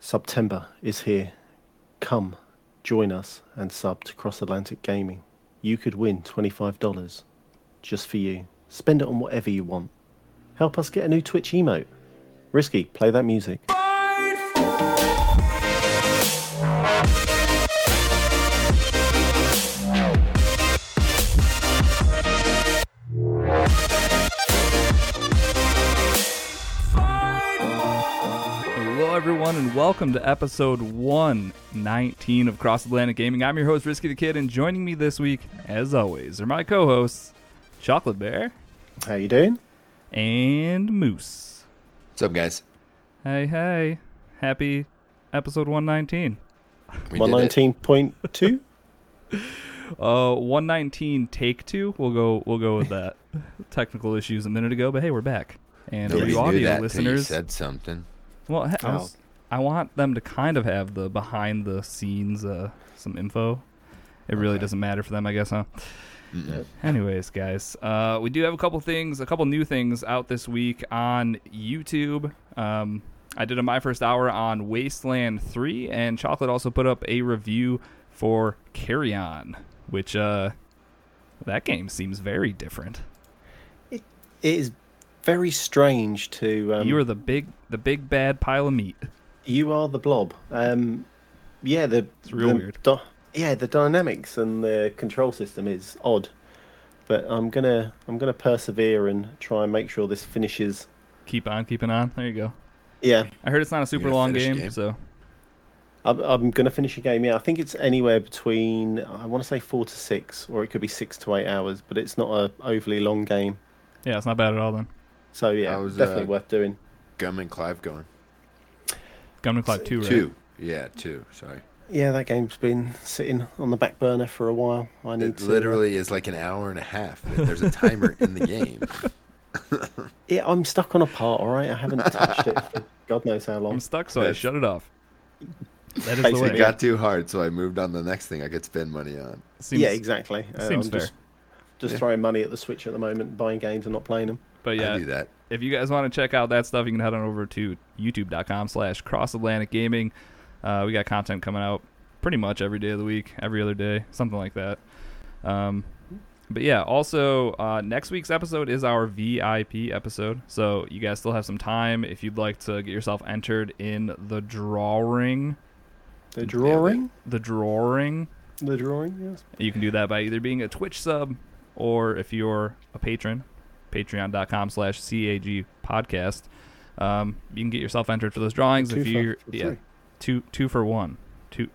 September is here. Come, join us and sub to Cross Atlantic Gaming. You could win $25 just for you. Spend it on whatever you want. Help us get a new Twitch emote. Risky, play that music. Everyone, and welcome to episode 119 of Cross Atlantic Gaming. I'm your host, Risky the Kid, and joining me this week, as always, are my co-hosts, Chocolate Bear How you doing? and Moose. What's up, guys? Hey, hey, happy episode 119. We did it. 119.2? Uh, 119 take two. We'll go. We'll go with that. Technical issues a minute ago, but hey, we're back. And for you audio that you listeners, said something. well, he- I, Oh. was- I want them to kind of have the behind the scenes, uh, some info. It really Okay. doesn't matter for them, I guess, huh? Mm-mm. Anyways, guys, uh, we do have a couple things, a couple new things out this week on YouTube. Um, I did a my first hour on Wasteland 3, and Chocolate also put up a review for Carrion, which uh, that game seems very different. It is very strange to. Um, you are the big, the big bad pile of meat. You are the blob. Um, yeah, the It's real the weird. dy- yeah, the dynamics and the control system is odd, but I'm gonna I'm gonna persevere and try and make sure this finishes. Keep on keeping on. There you go. Yeah, I heard it's not a super long game, game? so I'm, I'm gonna finish a game. Yeah, I think it's anywhere between I want to say four to six, or it could be six to eight hours, but it's not a overly long game. yeah, it's not bad at all. Then So yeah, How's, definitely uh, worth doing. Gunman Clive going. Gunman Clive Two, right? Two. Yeah, two. Sorry. Yeah, that game's been sitting on the back burner for a while. I need It to literally is like an hour and a half. There's a timer in the game. Yeah, I'm stuck on a part. All right, I haven't touched it for God knows how long. I'm stuck, so I shut it off. That is the Basically, way. It got too hard, so I moved on the next thing I could spend money on. Seems- yeah, exactly. Uh, seems I'm fair. Just, just Yeah. throwing money at the Switch at the moment, buying games and not playing them. But yeah, I do that. if you guys want to check out that stuff, you can head on over to youtube.com slash cross Atlantic Gaming. Uh, we got content coming out pretty much every day of the week, every other day, something like that. Um, but yeah, also uh, next week's episode is our VIP episode, so you guys still have some time if you'd like to get yourself entered in the drawing. The drawing, The drawing. the drawing, yes. You can do that by either being a Twitch sub or if you're a patron, patreon.com slash CAG podcast. Um, you can get yourself entered for those drawings Two if you're for yeah, free. two two for one. Two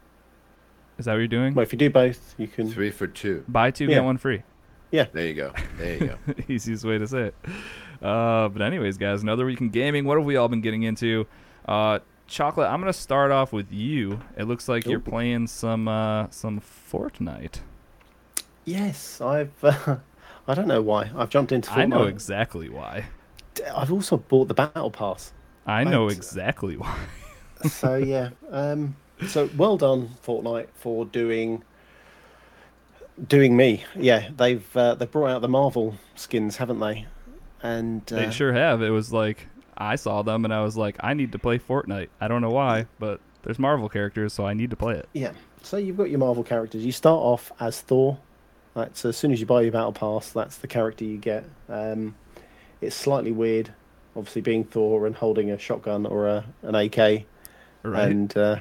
Is that what you're doing? Well, if you do both, you can. Three for two. Buy two, Yeah. get one free. Yeah. There you go. There you go. Easiest way to say it. Uh, but anyways, guys, another week in gaming. What have we all been getting into? Uh, Chocolate, I'm gonna start off with you. It looks like you're playing some uh, some Fortnite. Yes, I've. I don't know why I've jumped into. Fortnite. I know exactly why. I've also bought the battle pass. I know Right. exactly why. so yeah. Um, so well done, Fortnite, for doing doing me. Yeah, they've uh, they brought out the Marvel skins, haven't they? And uh, They sure have. It was like I saw them and I was like, I need to play Fortnite. I don't know why, but there's Marvel characters, so I need to play it. Yeah. So you've got your Marvel characters. You start off as Thor. That's as soon as you buy your battle pass, that's the character you get. Um, it's slightly weird, obviously being Thor and holding a shotgun or a, an AK Right? and uh,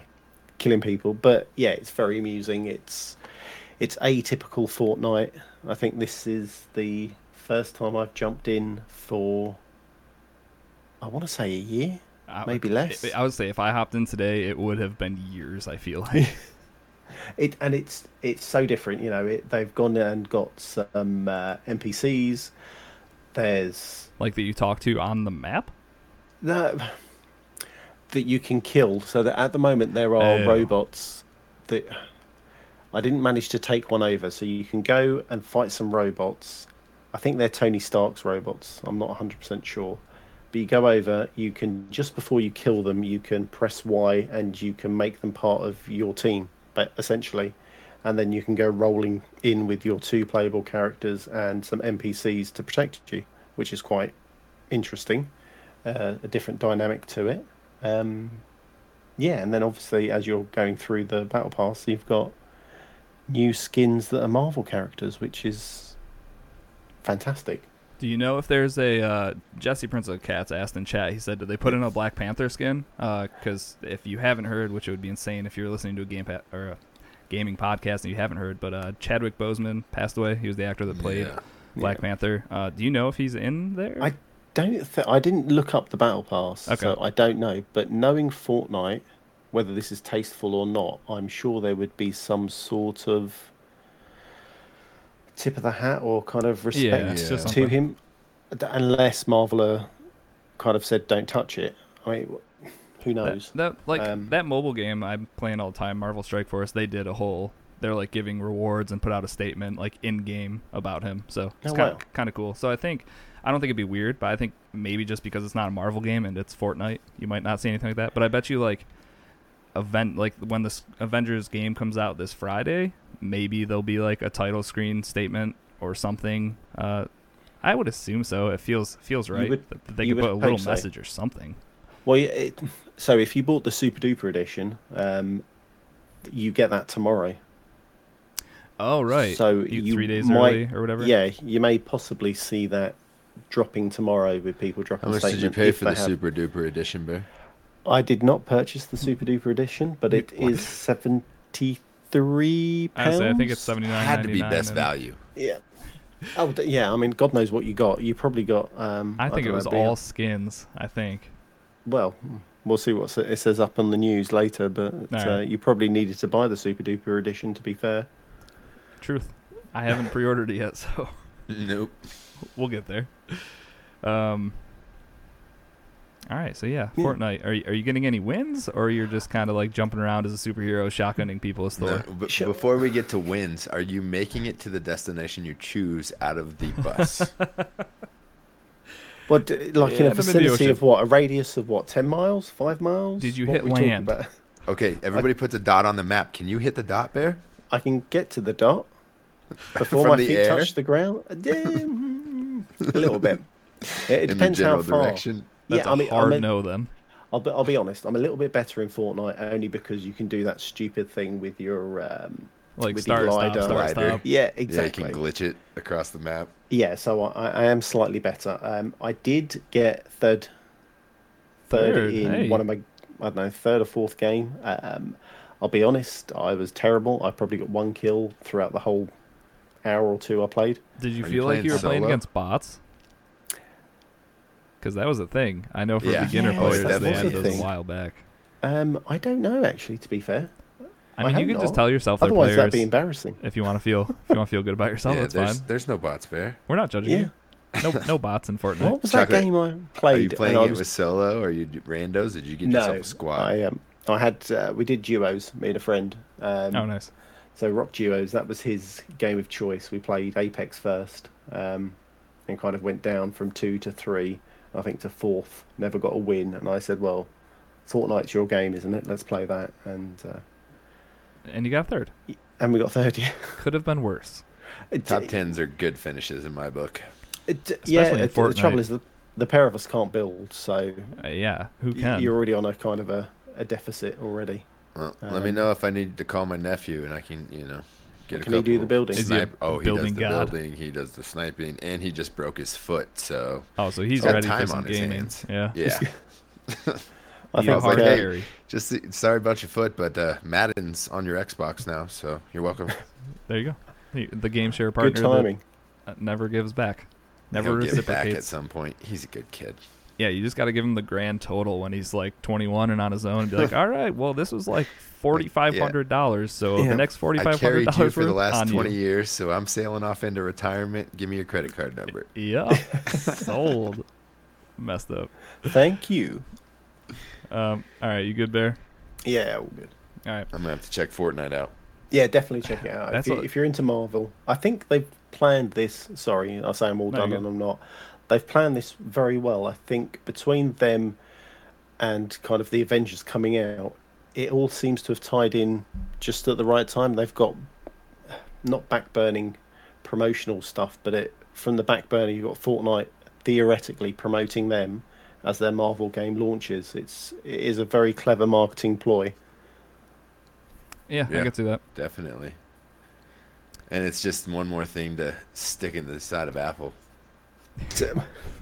killing people. But yeah, it's very amusing. It's it's atypical Fortnite. I think this is the first time I've jumped in for I want to say a year. I, maybe less. I would say if I hopped in today, it would have been years. I feel like. It and it's it's so different, you know. It, they've gone and got some uh, NPCs. There's like that you talk to on the map. that that you can kill. So that at the moment there are Oh. robots that I didn't manage to take one over. So you can go and fight some robots. I think they're Tony Stark's robots. I'm not 100% sure. But you go over, you can just before you kill them, you can press Y and you can make them part of your team, essentially, and then you can go rolling in with your two playable characters and some NPCs to protect you, which is quite interesting. Uh, a different dynamic to it. Um, yeah, and then obviously as you're going through the battle pass, you've got new skins that are Marvel characters, which is fantastic. Do you know if there's a uh, Jesse Prince of Cats asked in chat? He said, "Did they put in a Black Panther skin?" Because if you haven't heard, which it would be insane if you're listening to a game pa- or a gaming podcast and you haven't heard, but uh, Chadwick Boseman passed away. He was the actor that played Yeah. Black Yeah. Panther. Uh, do you know if he's in there? I don't. Th- I didn't look up the battle pass, Okay. so I don't know. But knowing Fortnite, whether this is tasteful or not, I'm sure there would be some sort of tip of the hat or kind of respect it's Yeah. to him, unless Marveler kind of said, "Don't touch it." I mean, wh- who That, knows? that like Um, that mobile game I'm playing all the time, Marvel Strike Force. They did a whole. They're like giving rewards and put out a statement like in game about him. So it's Oh, kind wow. of kind of cool. So I think I don't think it'd be weird, but I think maybe just because it's not a Marvel game and it's Fortnite, you might not see anything like that. But I bet you like event like when this Avengers game comes out this Friday, maybe there'll be like a title screen statement or something. Uh, I would assume so. It feels feels right would- that they could put a little so. message or something. Well, it, so if you bought the Super Duper edition, um, you get that tomorrow. Oh right. So You- you three days might- early or whatever. Yeah, you may possibly see that dropping tomorrow with people dropping. How much did you statement pay for the have- super duper edition, Bear? I did not purchase the Super Duper edition, but it is What? is seventy three pounds. Honestly, I think it's seventy nine. Had to be best value. Yeah. Oh yeah, I mean, God knows what you got. You probably got. Um, I think it was know, all Bill. skins. I think. Well, we'll see what it says up on the news later, but uh, you probably needed to buy the Super Duper edition. To be fair. Truth. I haven't pre-ordered it yet, so Nope. we'll get there. Um. All right, so yeah, Yeah. Fortnite. Are you, are you getting any wins, or you're just kind of like jumping around as a superhero, shotgunning people at No, store? but Sure. before we get to wins, are you making it to the destination you choose out of the bus? What, d- like in Yeah, in the vicinity of what? A radius of what? Ten miles? Five miles? Did you What hit we talking land? okay, everybody puts a dot on the map. Can you hit the dot, Bear? I can get to the dot before From my feet air? touch the ground. Yeah, a little bit. It, it In the depends how general far. direction. That's yeah, a I mean, hard I'm a- no then. I'll be, I'll be honest. I'm a little bit better in Fortnite only because you can do that stupid thing with your. Um, Like with your start, stop, glider. start, Glider. stop. yeah, Yeah, you can glitch it across the map. Yeah, so I, I am slightly better. Um, I did get third, third Third, in hey. one of my, I don't know, third or fourth game. Um, I'll be honest, I was terrible. I probably got one kill throughout the whole hour or two I played. Did you Are you feel like you were playing against bots? Because that was a thing. I know for Yeah. beginner Yes, players, that they was had a those thing. a while back. Um, I don't know actually. To be fair, I I mean, you hope can just not. tell yourself they're otherwise players that'd be embarrassing. if you want to feel if you want to feel good about yourself. yeah, that's there's, fine. there's no bots, Bear. We're not judging Yeah. you. No, no bots in Fortnite. What was that game I played? Are you played? playing I it was- with solo or you do randos? Did you get yourself no, a squad? I um, I had uh, we did duos. Me and a friend. Um, oh, nice. So Rock Duos, that was his game of choice. We played Apex first, um, and kind of went down from two to three, I think to fourth. Never got a win, and I said, "Well, Fortnite's your game, isn't it? Let's play that." And uh, And you got third. and we got third. Yeah, Could have been worse. It- Top tens are good finishes in my book. it- yeah. In it- the trouble is the the pair of us can't build, so Uh, yeah, who can? you're already on a kind of a, a deficit already. Well, let me Um, know if I need to call my nephew and I can, you know, get a Can he do the building? Is he a Snipe- oh, he building does the god? building. He does the sniping, and he just broke his foot. So oh, so he's He's got ready for time some on his gaming. hands. Yeah. yeah, I think a hard like, hey, carry. just sorry about your foot, but uh, Madden's on your Xbox now, so you're welcome. There you go. The- The game share good partner that timing. uh, never gives back. Never He'll give back at reciprocates. some point. He's a good kid. Yeah, you just got to give him the grand total when he's like 21 and on his own and be like, all right, well, this was like $4,500. So Yeah. the next $4,500 you for the last 20 you. years, so I'm sailing off into retirement. Give me your credit card number. Yeah. Sold. Messed up. Thank you. Um, all right, you good, Bear? Yeah, all good. All right. I'm gonna have to check Fortnite out. Yeah, definitely check it out. If, you, what- if you're into Marvel, I think they've planned this. Sorry, I say I'm all No, done and I'm not. They've planned this very well. I think between them and kind of the Avengers coming out, it all seems to have tied in just at the right time. They've got not backburning promotional stuff, but it from the back burner you've got Fortnite theoretically promoting them, as their Marvel game launches. It's it is a very clever marketing ploy. Yeah, I Yeah. can see that. Definitely. And it's just one more thing to stick into the side of Apple.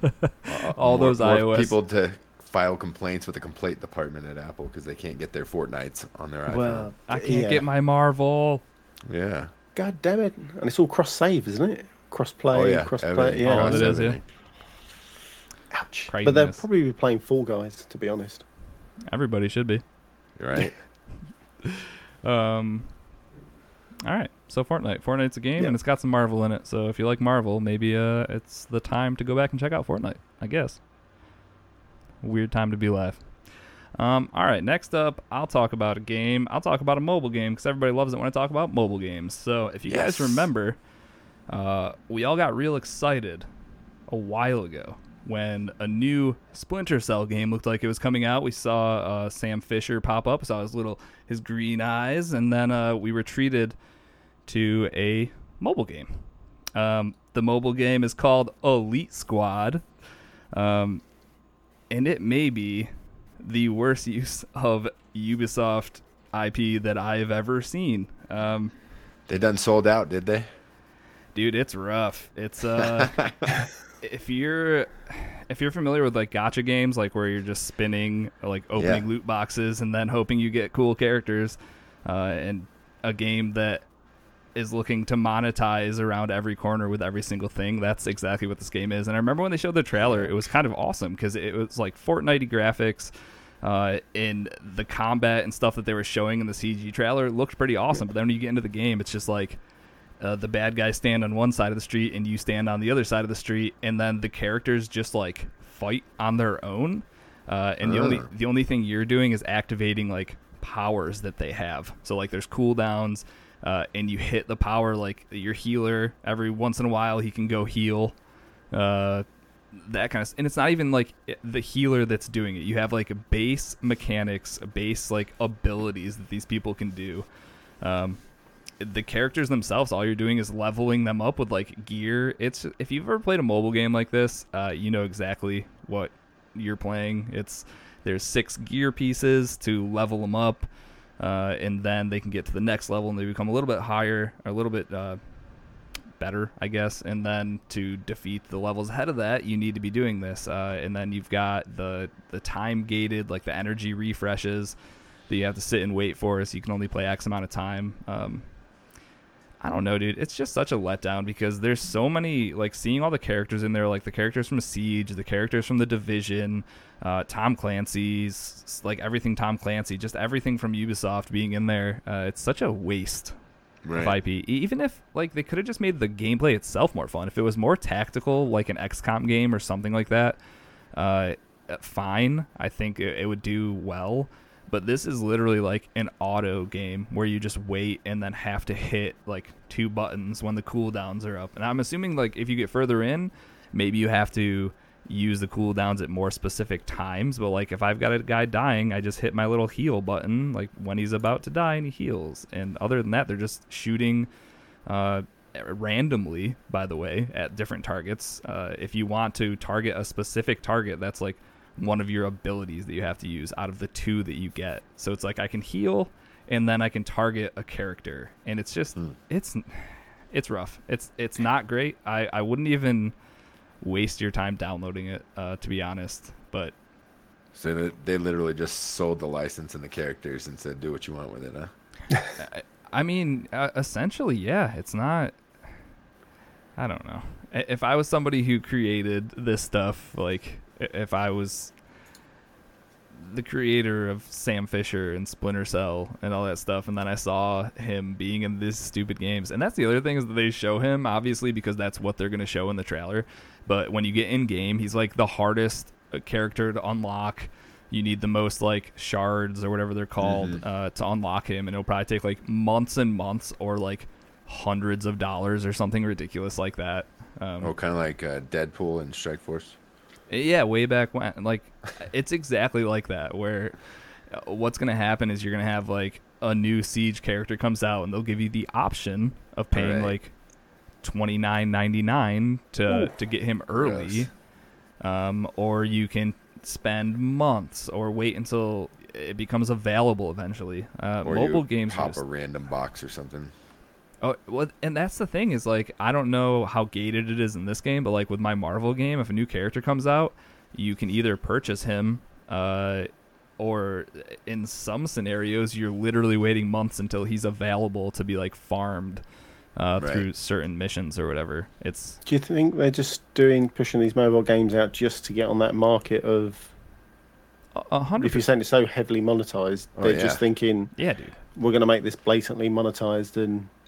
All more- those more iOS people to file complaints with the complaint department at Apple because they can't get their Fortnites on their iPhone. Well, I can't yeah. get my Marvel. yeah. God damn it! And it's all cross save, isn't it? Cross play, Oh yeah. cross play. everything. Yeah. Oh, it is, yeah. Ouch. Craziness. But they'll probably be playing Fall Guys, to be honest. Everybody should be. Right. Um. All right. So Fortnite. Fortnite's a game, Yeah. and it's got some Marvel in it. So if you like Marvel, maybe uh, it's the time to go back and check out Fortnite. I guess. Weird time to be alive. Um. All right. Next up, I'll talk about a game. I'll talk about a mobile game because everybody loves it when I talk about mobile games. So if you guys remember, uh, we all got real excited a while ago when a new Splinter Cell game looked like it was coming out. We saw uh, Sam Fisher pop up, saw his little his green eyes, and then uh, we were treated to a mobile game. Um, the mobile game is called Elite Squad, um, and it may be the worst use of Ubisoft IP that I've ever seen. Um, They done sold out, did they? dude it's rough it's uh if you're if you're familiar with like gotcha games like where you're just spinning like opening Yeah. loot boxes and then hoping you get cool characters uh and a game that is looking to monetize around every corner with every single thing that's exactly what this game is and i remember when they showed the trailer it was kind of awesome because it was like fortnite graphics uh, in the combat and stuff that they were showing in the CG trailer looked pretty awesome. But then when you get into the game, it's just like uh, the bad guys stand on one side of the street and you stand on the other side of the street, and then the characters just like fight on their own. Uh, and the only the only thing you're doing is activating like powers that they have. So like there's cooldowns, uh, and you hit the power like your healer every once in a while he can go heal. Uh, that kind of and it's not even like the healer that's doing it you have like base mechanics base like abilities that these people can do um the characters themselves all you're doing is leveling them up with like gear it's if you've ever played a mobile game like this uh you know exactly what you're playing it's there's six gear pieces to level them up uh, and then they can get to the next level and they become a little bit higher a little bit uh, better, I guess. And then to defeat the levels ahead of that, you need to be doing this. Uh, and then you've got the the time gated, like the energy refreshes that you have to sit and wait for, so you can only play X amount of time. Um, I don't know, dude. It's just such a letdown because there's so many like seeing all the characters in there, like the characters from Siege, the characters from the Division, uh, Tom Clancy's, like everything Tom Clancy, just everything from Ubisoft being in there. Uh, it's such a waste Right. of IP. Even if like they could have just made the gameplay itself more fun. If it was more tactical, like an XCOM game or something like that, uh, fine. I think it, it would do well. But this is literally like an auto game where you just wait and then have to hit like two buttons when the cooldowns are up. And I'm assuming like if you get further in, maybe you have to use the cooldowns at more specific times. But like if I've got a guy dying, I just hit my little heal button like when he's about to die and he heals. And other than that, they're just shooting uh, randomly, by the way, at different targets. Uh, if you want to target a specific target, that's like one of your abilities that you have to use out of the two that you get. So it's like I can heal and then I can target a character, and it's just it's it's rough. It's it's not great. I I wouldn't even waste your time downloading it, uh, to be honest. But So they, they literally just sold the license and the characters and said, "Do what you want with it." Huh? I, I mean, uh, essentially, yeah. It's not. I don't know. If I was somebody who created this stuff, like if I was the creator of Sam Fisher and Splinter Cell and all that stuff, and then I saw him being in these stupid games, and that's the other thing is that they show him obviously because that's what they're going to show in the trailer. But when you get in game, he's like the hardest uh, character to unlock. You need the most like shards or whatever they're called uh, to unlock him, and it'll probably take like months and months or like hundreds of dollars or something ridiculous like that. Um, Oh, kind of like uh, Deadpool and Strike Force. Yeah, way back when. Like, it's exactly like that. Where uh, what's gonna happen is you're gonna have like a new siege character comes out, and they'll give you the option of paying Right. like twenty nine ninety nine to Ooh. to get him early, Gross. um, or you can spend months or wait until it becomes available eventually. Uh, mobile games pop just a random box or something. Oh, well, and that's the thing is like I don't know how gated it is in this game, but like with my Marvel game, if a new character comes out, you can either purchase him, uh, or in some scenarios, you're literally waiting months until he's available to be like farmed uh, Right. through certain missions or whatever. It's Do you think they're just doing pushing these mobile games out just to get on that market of? a- a hundred. If you're saying it's so heavily monetized, Oh, they're yeah. just thinking yeah, dude. we're going to make this blatantly monetized and A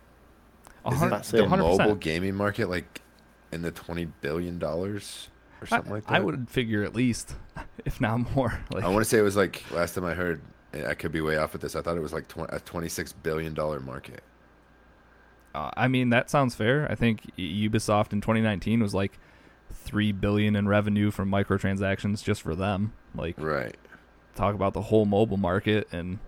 Isn't hundred- the 100%. mobile gaming market like in the twenty billion dollars or I, something like that? I would figure at least, if not more. Like I want to say it was like last time I heard. I could be way off with this. I thought it was like tw- a twenty-six billion dollar market. Uh, I mean, that sounds fair. I think Ubisoft in 2019 was like three billion in revenue from microtransactions just for them. Like, Right. talk about the whole mobile market, and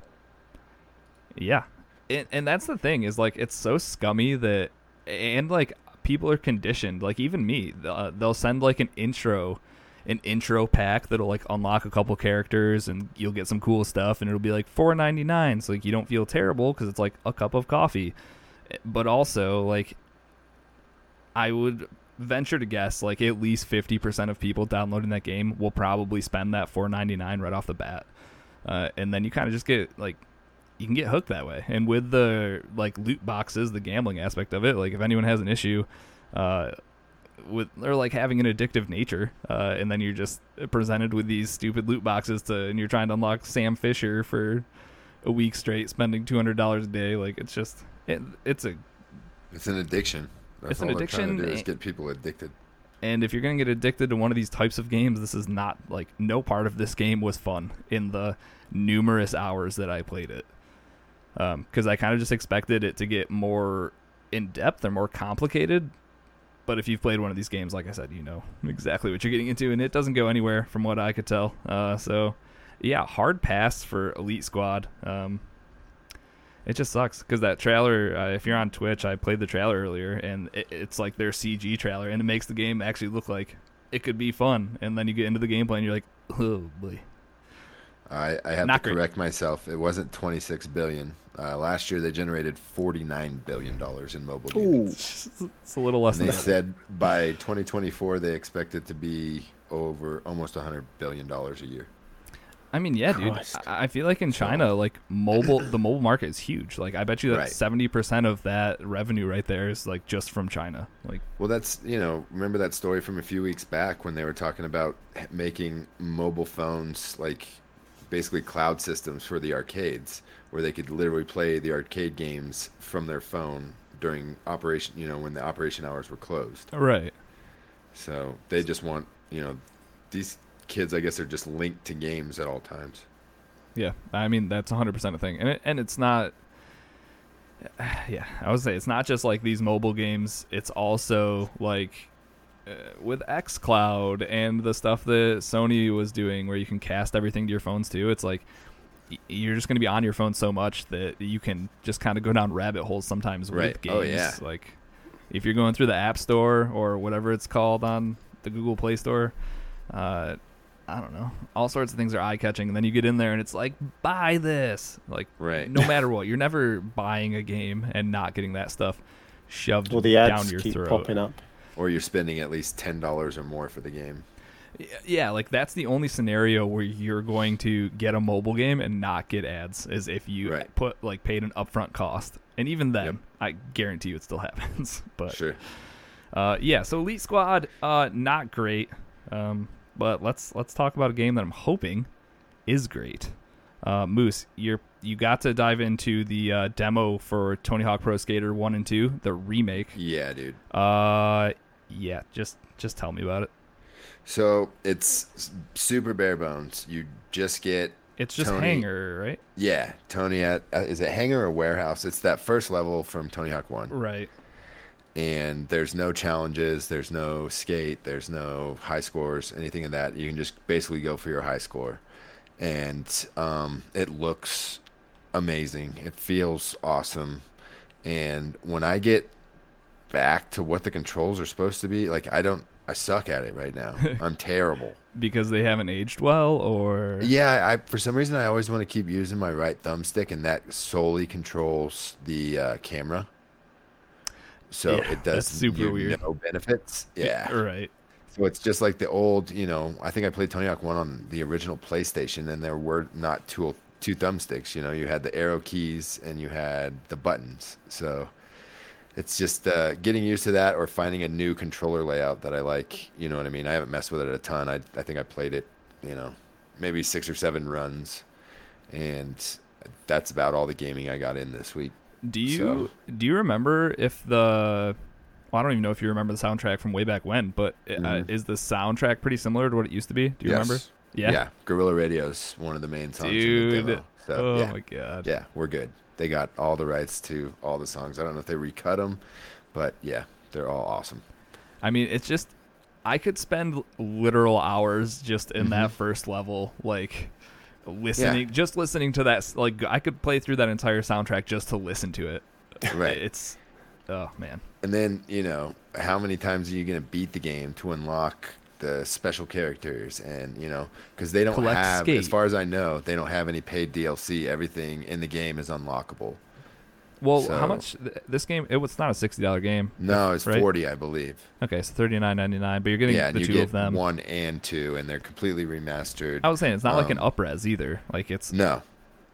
yeah, and, and that's the thing is like it's so scummy that, and like people are conditioned. Like even me, uh, they'll send like an intro. An intro pack that'll like unlock a couple characters and you'll get some cool stuff and it'll be like four ninety nine. So like you don't feel terrible because it's like a cup of coffee but also like I would venture to guess like at least 50% of people downloading that game will probably spend that 4.99 right off the bat. Uh, and then you kind of just get like you can get hooked that way. And with the like loot boxes, the gambling aspect of it, like if anyone has an issue uh with or like having an addictive nature, uh, and then you're just presented with these stupid loot boxes to, and you're trying to unlock Sam Fisher for a week straight, spending two hundred dollars a day. Like it's just, it, it's a It's an addiction. That's It's an addiction, to do is and- get people addicted. And if you're gonna get addicted to one of these types of games, this is not like no part of this game was fun in the numerous hours that I played it. Because I kind of just expected it to get more in depth or more complicated. But if you've played one of these games, like I said, you know exactly what you're getting into, and it doesn't go anywhere from what I could tell. Uh, so, yeah, hard pass for Elite Squad. Um, it just sucks because that trailer. Uh, if you're on Twitch, I played the trailer earlier, and it, it's like their CG trailer, and it makes the game actually look like it could be fun. And then you get into the gameplay, and you're like, oh boy. I, I have Not to great. correct myself. It wasn't 26 billion. Uh, last year they generated 49 billion dollars in mobile gaming. Ooh, It's a little less And than they that. said by 2024 they expect it to be over almost 100 billion dollars a year. I mean, yeah, dude. Christ. I I feel like in China, like mobile, the mobile market is huge. Like, I bet you that Right. seventy percent of that revenue right there is like just from China. Like, Well, that's you know, remember that story from a few weeks back when they were talking about making mobile phones like basically cloud systems for the arcades, where they could literally play the arcade games from their phone during operation. You know, when the operation hours were closed. right? So they just want you know, these kids. I guess are just linked to games at all times. Yeah, I mean that's one hundred percent a thing, and it, and it's not. Yeah, I would say it's not just like these mobile games. It's also like uh, with XCloud and the stuff that Sony was doing, where you can cast everything to your phones too. It's like you're just going to be on your phone so much that you can just kind of go down rabbit holes sometimes with games. Oh, yeah. Like if you're going through the App Store or whatever it's called on the Google Play Store. Uh, I don't know. All sorts of things are eye catching, and then you get in there and it's like, buy this. Like, Right. no matter what, you're never buying a game and not getting that stuff shoved well, the down your keep throat. popping up. Or you're spending at least ten dollars or more for the game. Yeah, like that's the only scenario where you're going to get a mobile game and not get ads is if you Right. put like paid an upfront cost. And even then, Yep. I guarantee you it still happens. but Sure. Uh, yeah, so Elite Squad, uh, not great. Um, but let's let's talk about a game that I'm hoping is great. Uh, Moose, you're you got to dive into the uh, demo for Tony Hawk Pro Skater One and Two, the remake. Yeah, dude. Uh, yeah, just just tell me about it. So it's super bare bones. You just get It's just Tony- Hanger, right? yeah, Tony at uh, is it hangar or warehouse? It's that first level from Tony Hawk One, Right. and there's no challenges, there's no skate, there's no high scores, anything of that. You can just basically go for your high score, and um, it looks amazing. It feels awesome, and when I get back to what the controls are supposed to be, like I don't I suck at it right now. I'm terrible. because they haven't aged well, or Yeah, I for some reason I always want to keep using my right thumbstick, and that solely controls the uh, camera. So Yeah, it does that's super you weird. no benefits. Yeah. right. So it's just like the old, you know. I think I played Tony Hawk One on the original PlayStation, and there were not two two thumbsticks. You know, you had the arrow keys and you had the buttons. So it's just uh, getting used to that, or finding a new controller layout that I like. You know what I mean? I haven't messed with it a ton. I I think I played it, you know, maybe six or seven runs, and that's about all the gaming I got in this week. Do you do you remember if the well, I don't even know if you remember the soundtrack from way back when, but uh, Mhm. is the soundtrack pretty similar to what it used to be? Do you remember? Yes. Yeah. Yeah, Guerrilla Radio's one of the main songs. in the Dude. demo. So, oh yeah. my god. Yeah, we're good. They got all the rights to all the songs. I don't know if they recut them, but yeah, they're all awesome. I mean, it's just I could spend literal hours just in that Mm-hmm. first level, like listening, just listening to that. Like I could play through that entire soundtrack just to listen to it. Right. It's oh man. And then, you know, how many times are you going to beat the game to unlock the special characters? And, you know, because they don't Collect have, skate. as far as I know, they don't have any paid DLC. Everything in the game is unlockable. Well, how much th- this game? It was not a sixty dollar game. No, it's Right. 40, I believe. Okay, so thirty nine ninety nine, but you're getting yeah, the you two get of them. one and two, and they're completely remastered. I was saying it's not like an Um, upres either. Like it's No,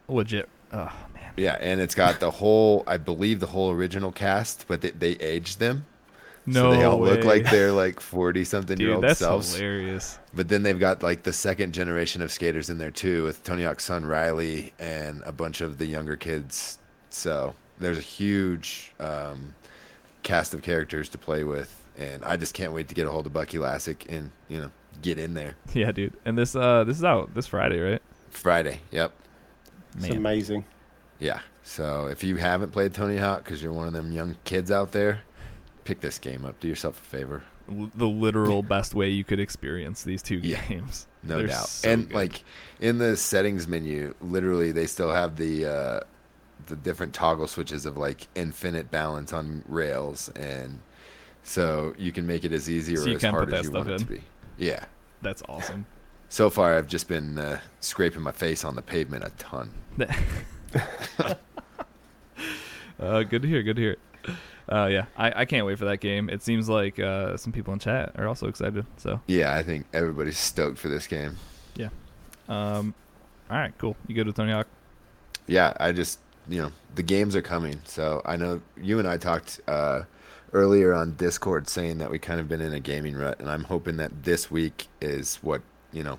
legit. Oh man. yeah, and it's got the whole, I believe, the whole original cast, but they, they aged them. No so they all look like they're like 40 something year Dude, old that's selves. hilarious. But then they've got like the second generation of skaters in there too, with Tony Hawk's son Riley and a bunch of the younger kids. So there's a huge um, cast of characters to play with, and I just can't wait to get a hold of Bucky Lasek and you know get in there Yeah, dude. And this uh this is out this Friday, right? Friday. Yep, It's amazing. yeah. So if you haven't played Tony Hawk because you're one of them young kids out there, pick this game up. Do yourself a favor. L- the literal best way you could experience these two Yeah, games. No They're doubt. so and good. like in the settings menu, literally they still have the uh the different toggle switches of like infinite balance on rails and so you can make it as easy or So as hard as you want it to be. Yeah. that's awesome. So far I've just been uh, scraping my face on the pavement a ton. uh, good to hear. Good to hear. Uh, yeah, I, I can't wait for that game. It seems like uh, some people in chat are also excited. So, Yeah, I think everybody's stoked for this game. Yeah. Um, all right, cool. You good with Tony Hawk? yeah, I just you know the games are coming. So I know you and I talked uh, earlier on Discord saying that we kind of been in a gaming rut, and I'm hoping that this week is what you know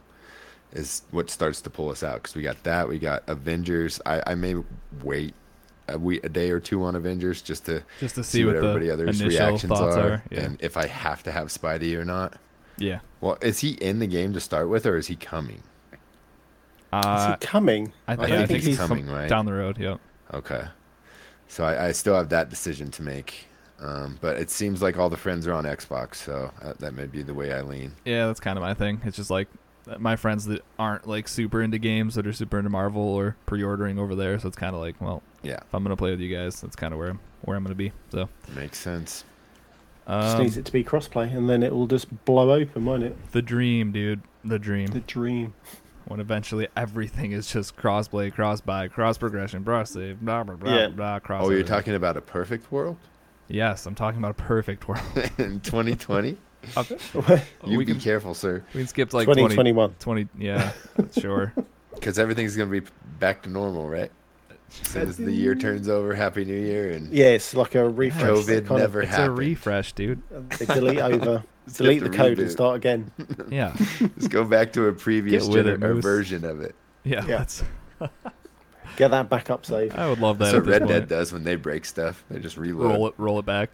is what starts to pull us out because we got that, we got Avengers. I, I may wait a week, a day or two on Avengers just to Just to see, see, what, what, everybody the other's reactions are, are. Yeah, and if I have to have Spidey or not. yeah. Well, is he in the game to start with, or is he coming? Is Uh, he coming? I, I think, think I think he's he's com- coming, right? down the road. Yep. Okay. So I, I still have that decision to make. Um, but it seems like all the friends are on Xbox, so uh, that may be the way I lean. Yeah, that's kind of my thing. It's just like uh, my friends that aren't like super into games that are super into Marvel or pre-ordering over there. So it's kind of like, well, Yeah, if I'm gonna play with you guys, that's kind of where I'm where I'm gonna be. So, makes sense. Just um, needs it to be crossplay, and then it will just blow open, won't it? the dream, dude, the dream. The dream. when eventually everything is just crossplay, cross buy, cross progression, cross save, blah blah blah Yeah. blah. Cross. Oh, you're talking about a perfect world Yes, I'm talking about a perfect world. in 2020? we You be can careful, sir, we can skip like 20, 2021. 20 yeah, sure. because everything's gonna be back to normal, right? As soon as the year turns over, Happy New Year, and Yeah, it's like a refresh. COVID They kind of- never It's a refresh, dude. They delete over, delete the to code and start again. Yeah, Just go back to a previous with it, or version of it. yeah. Yeah. That's, Get that backup save. I would love that. That's what Red point. Dead does when they break stuff. They just reload. Roll it, roll it back.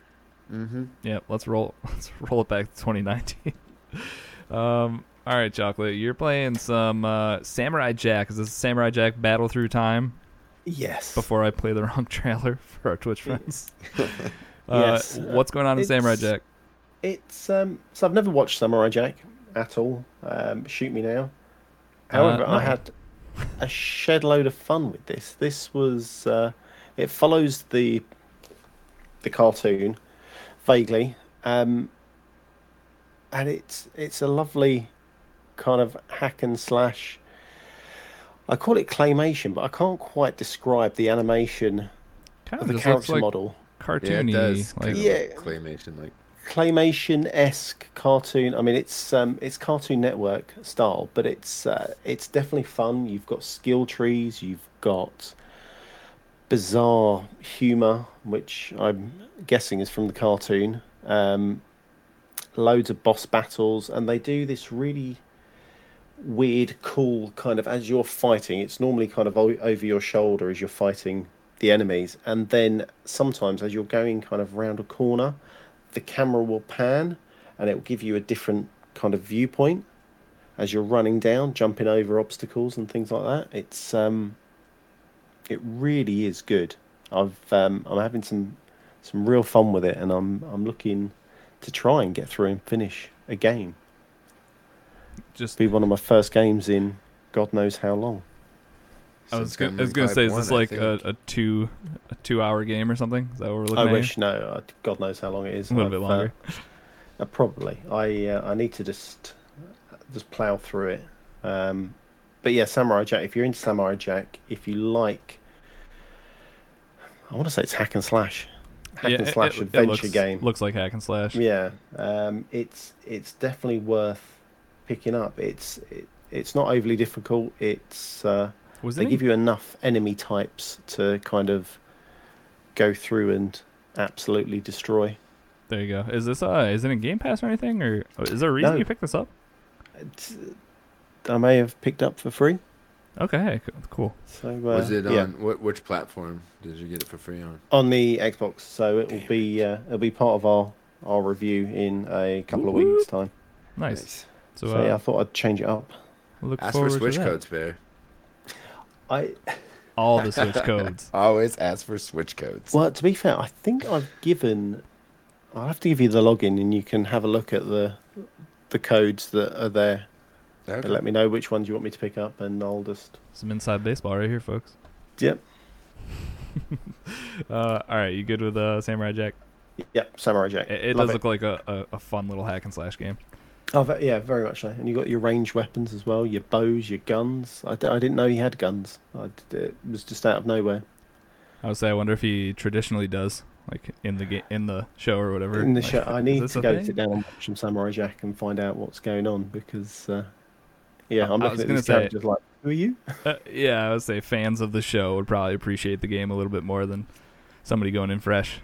Mm-hmm. Yeah, let's roll. Let's roll it back to 2019. um, all right, chocolate. You're playing some uh, Samurai Jack. Is this Samurai Jack Battle Through Time? Yes. Before I play the wrong trailer for our Twitch friends. Yes. Uh, what's going on in Samurai Jack? It's um. So I've never watched Samurai Jack at all. Um, shoot me now. However, Uh, no. I had a shed load of fun with this. This was uh, it follows the the cartoon vaguely. Um, and it's it's a lovely kind of hack and slash. I call it claymation, but I can't quite describe the animation Kind of of the character like model. cartoony. Yeah, it does. like, Yeah. claymation like. claymation esque cartoon. I mean, it's um, it's Cartoon Network style, but it's uh, it's definitely fun. You've got skill trees. You've got bizarre humor, which I'm guessing is from the cartoon. Um, loads of boss battles, and they do this really weird, cool kind of as you're fighting. It's normally kind of over your shoulder as you're fighting the enemies, and then sometimes as you're going kind of round a corner, the camera will pan, and it will give you a different kind of viewpoint as you're running down, jumping over obstacles and things like that. It's um, it really is good. I've um, I'm having some some real fun with it, and I'm I'm looking to try and get through and finish a game. just Be one of my first games in God knows how long. I was gonna, I was gonna say, is this like a, a two a two hour game or something? Is that what we're looking I at? wish no, uh, God knows how long it is. A little bit I've, uh, longer. Uh, probably. I uh, I need to just just plow through it. Um, but yeah, Samurai Jack. If you're into Samurai Jack, if you like, I want to say it's hack and slash, hack yeah, and slash it, it adventure looks, game. Looks like hack and slash. Yeah, um, it's it's definitely worth picking up. It's it, it's not overly difficult. It's uh, they it? give you enough enemy types to kind of go through and absolutely destroy. There you go. Is this uh is it in Game Pass or anything, or is there a reason No. you picked this up? It's, I may have picked up for free. Okay, cool. So uh, Was it yeah. on what which platform did you get it for free on? on the Xbox, so it will be uh, it'll be part of our our review in a couple of Woo-woo. weeks time. Nice. So, So, uh, yeah, I thought I'd change it up. look Ask for forward switch to that. codes, Bear. I All the switch codes. Always ask for switch codes. well, to be fair, I think I've given. I'll have to give you the login, and you can have a look at the the codes that are there. Okay. And let me know which ones you want me to pick up, and I'll just. Some inside baseball right here, folks. Yep, Uh, all right, you good with uh, Samurai Jack? yep. Samurai Jack. It, it Love does look like a, a, a fun little hack and slash game. Oh, yeah, very much so. And you got your ranged weapons as well, your bows, your guns. I, d- I didn't know he had guns. I d it was just out of nowhere. I would say, I wonder if he traditionally does, like in the ga- in the show or whatever. In the Like, show, I need to go thing? sit down and watch some Samurai Jack and find out what's going on because, uh, yeah, I- I'm I was gonna say- characters like, who are you? Uh, yeah, I would say fans of the show would probably appreciate the game a little bit more than somebody going in fresh.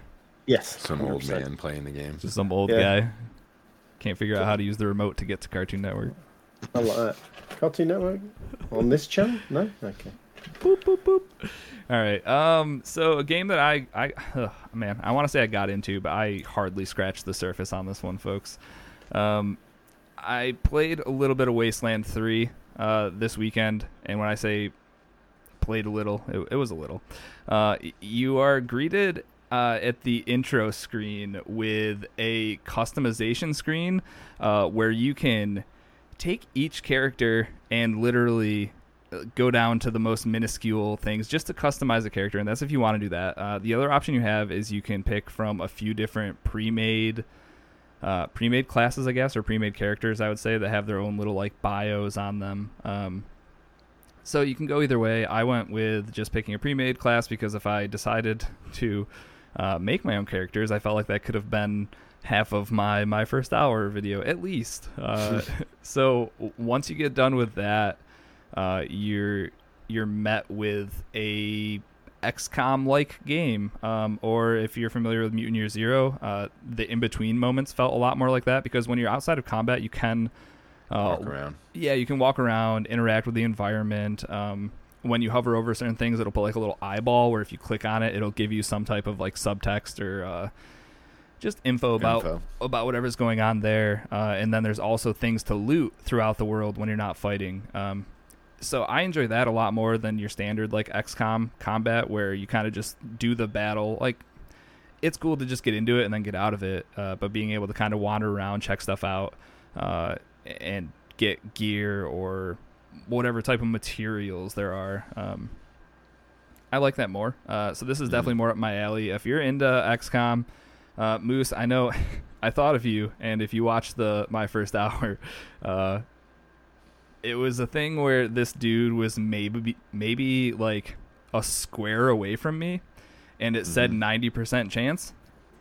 Yes, Some old 100%. man playing the game. Just some old Yeah. guy can't figure out how to use the remote to get to Cartoon Network. I like that. Cartoon Network on this channel? No, okay. boop boop boop. All right. Um. So a game that I I ugh, man I want to say I got into, but I hardly scratched the surface on this one, folks. Um, I played a little bit of Wasteland Three uh this weekend, and when I say played a little, it, it was a little. Uh, you are greeted. Uh, at the intro screen with a customization screen uh, where you can take each character and literally uh, go down to the most minuscule things just to customize a character and that's if you want to do that uh, the other option you have is you can pick from a few different pre-made uh, pre-made classes i guess or pre-made characters i would say that have their own little like bios on them. Um, so you can go either way. I went with just picking a pre-made class because if i decided to uh, make my own characters i felt like that could have been half of my my first hour video at least. Uh, so once you get done with that uh, you're you're met with a XCOM like game, um, or if you're familiar with Mutant Year Zero, uh, the in between moments felt a lot more like that because when you're outside of combat, you can uh, Walk around. yeah, you can walk around, interact with the environment. Um, when you hover over certain things, it'll put like a little eyeball where if you click on it, it'll give you some type of like subtext or uh, just info about Info. about whatever's going on there. Uh, and then there's also things to loot throughout the world when you're not fighting. Um, so I enjoy that a lot more than your standard like XCOM combat where you kind of just do the battle. Like it's cool to just get into it and then get out of it, uh, but being able to kind of wander around, check stuff out, uh, and get gear or whatever type of materials there are. Um, I like that more. Uh, so this is Mhm. definitely more up my alley. If you're into XCOM, uh, Moose, I know, I thought of you, and if you watch the my first hour, uh, it was a thing where this dude was maybe maybe like a square away from me, and it said Mhm. 90 percent chance.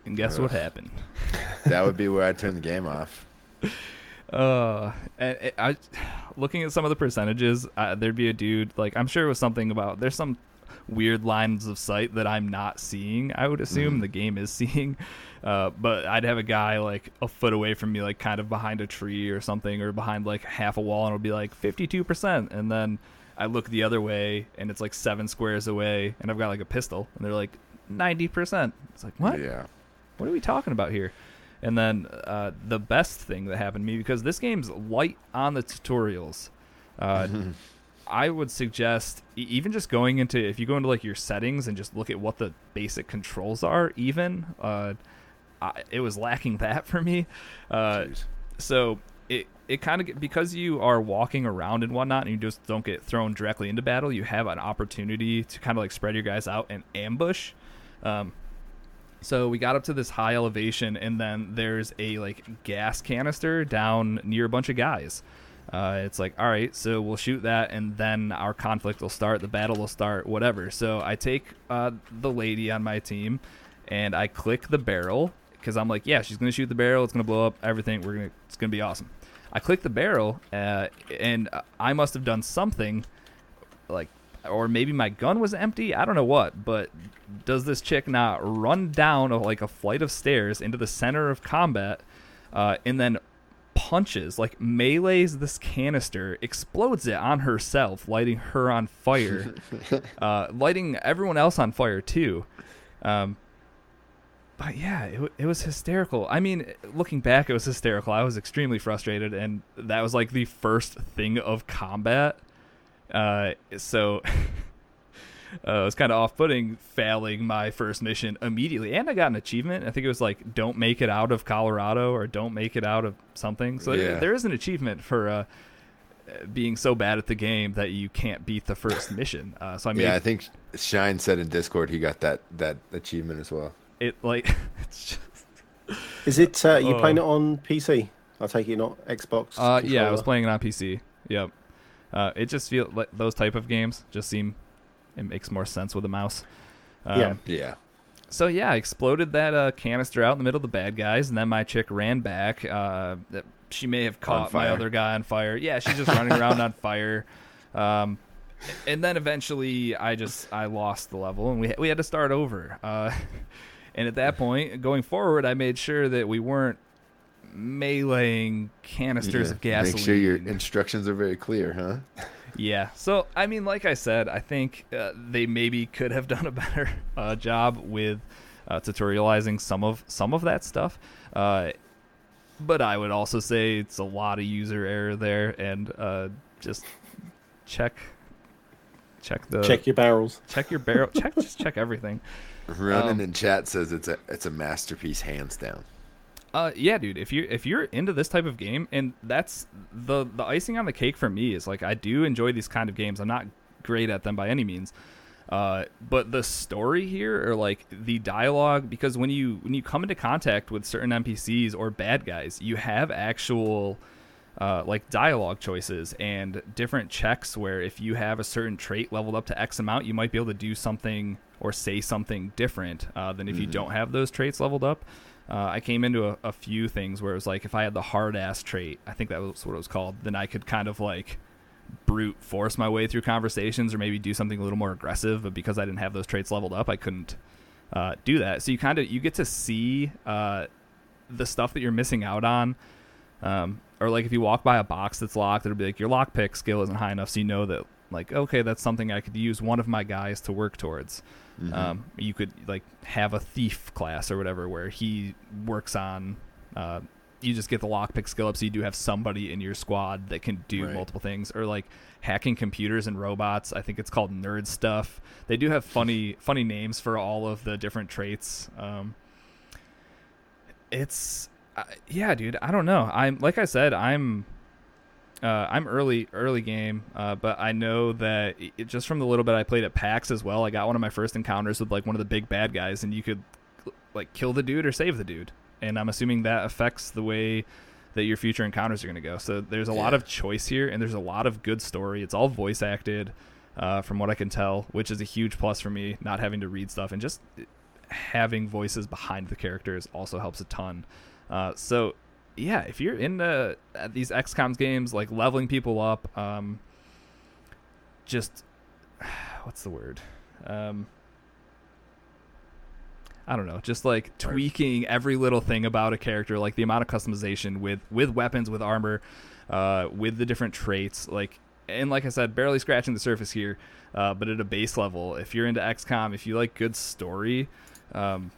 And guess what happened? That would be where I turn the game off. Uh, and it, I, looking at some of the percentages, uh, there'd be a dude like I'm sure it was something about there's some weird lines of sight that I'm not seeing. I would assume Mhm. the game is seeing, uh, but I'd have a guy like a foot away from me, like kind of behind a tree or something, or behind like half a wall, and it'll be like 52 percent, and then I look the other way, and it's like seven squares away, and I've got like a pistol, and they're like 90 percent. It's like what? Yeah. what are we talking about here? And then uh, the best thing that happened to me because this game's light on the tutorials. Uh, I would suggest even just going into if you go into like your settings and just look at what the basic controls are. Even uh, I, it was lacking that for me. Uh, so it it kind of because you are walking around and whatnot, and you just don't get thrown directly into battle. You have an opportunity to kind of like spread your guys out and ambush. Um, so we got up to this high elevation, and then there's a like gas canister down near a bunch of guys. Uh, it's like, all right, so we'll shoot that, and then our conflict will start, the battle will start, whatever. So I take uh, the lady on my team, and I click the barrel because I'm like, yeah, she's gonna shoot the barrel, it's gonna blow up everything. We're gonna, it's gonna be awesome. I click the barrel, uh, and I must have done something, like, or maybe my gun was empty. I don't know what, but does this chick not run down like a flight of stairs into the center of combat, uh, and then punches, like melees this canister, explodes it on herself, lighting her on fire, uh, lighting everyone else on fire too. Um, but yeah, it, it was hysterical. I mean, looking back, it was hysterical. I was extremely frustrated, and that was like the first thing of combat. Uh, so uh, it was kind of off-putting failing my first mission immediately, and I got an achievement. I think it was like "Don't make it out of Colorado" or "Don't make it out of something." So Yeah. there is an achievement for uh, uh, being so bad at the game that you can't beat the first mission. Uh, so I mean, yeah, I think Shine said in Discord he got that that achievement as well. it like it's just Is it uh, you Oh. playing it on PC? I take it not Xbox. Uh, yeah, I was playing it on PC. Yep. Uh, it just feel like those type of games just seem it makes more sense with a mouse. Um, Yeah. Yeah. So yeah, I exploded that uh, canister out in the middle of the bad guys, and then my chick ran back. Uh, she may have caught my other guy on fire. Yeah, she's just running around on fire. Um, and then eventually, I just I lost the level, and we we had to start over. Uh, and at that point, going forward, I made sure that we weren't meleeing canisters Yeah. of gasoline. Make sure your instructions are very clear, huh? Yeah. So, I mean, like I said, I think uh, they maybe could have done a better uh, job with uh, tutorializing some of some of that stuff. Uh, but I would also say it's a lot of user error there, and uh, just check check the Check your barrels. check your barrel check just check everything. Ronan Um, in chat says it's a it's a masterpiece, hands down. Uh, yeah, dude. If you if you're into this type of game, and that's the the icing on the cake for me is like I do enjoy these kind of games. I'm not great at them by any means, uh, but the story here or like the dialogue because when you when you come into contact with certain NPCs or bad guys, you have actual uh, like dialogue choices and different checks where if you have a certain trait leveled up to X amount, you might be able to do something or say something different uh, than if you Mhm. don't have those traits leveled up. Uh, I came into a, a few things where it was like if I had the hard ass trait, I think that was what it was called, then I could kind of like brute force my way through conversations or maybe do something a little more aggressive. But because I didn't have those traits leveled up, I couldn't uh, do that. So you kind of you get to see uh, the stuff that you're missing out on. Um, or like if you walk by a box that's locked, it'll be like your lockpick skill isn't high enough, so you know that like okay, that's something I could use one of my guys to work towards. Mhm. Um, you could like have a thief class or whatever where he works on. Uh, you just get the lockpick skill up, so you do have somebody in your squad that can do Right. multiple things, or like hacking computers and robots. I think it's called nerd stuff. They do have funny funny names for all of the different traits. Um, it's uh, yeah, dude. I don't know. I'm like I said, I'm uh, I'm early early game, uh, but I know that it, just from the little bit I played at PAX as well, I got one of my first encounters with like one of the big bad guys, and you could like kill the dude or save the dude, and I'm assuming that affects the way that your future encounters are going to go. So there's a lot of choice here, and there's a lot of good story. It's all voice acted, uh, from what I can tell, which is a huge plus for me. Not having to read stuff and just having voices behind the characters also helps a ton. Uh, so yeah, if you're into these XCOM's games, like leveling people up, um, just what's the word? Um, I don't know, just like tweaking every little thing about a character, like the amount of customization with with weapons, with armor, uh, with the different traits, like and like I said, barely scratching the surface here, uh, but at a base level, if you're into XCOM, if you like good story, um,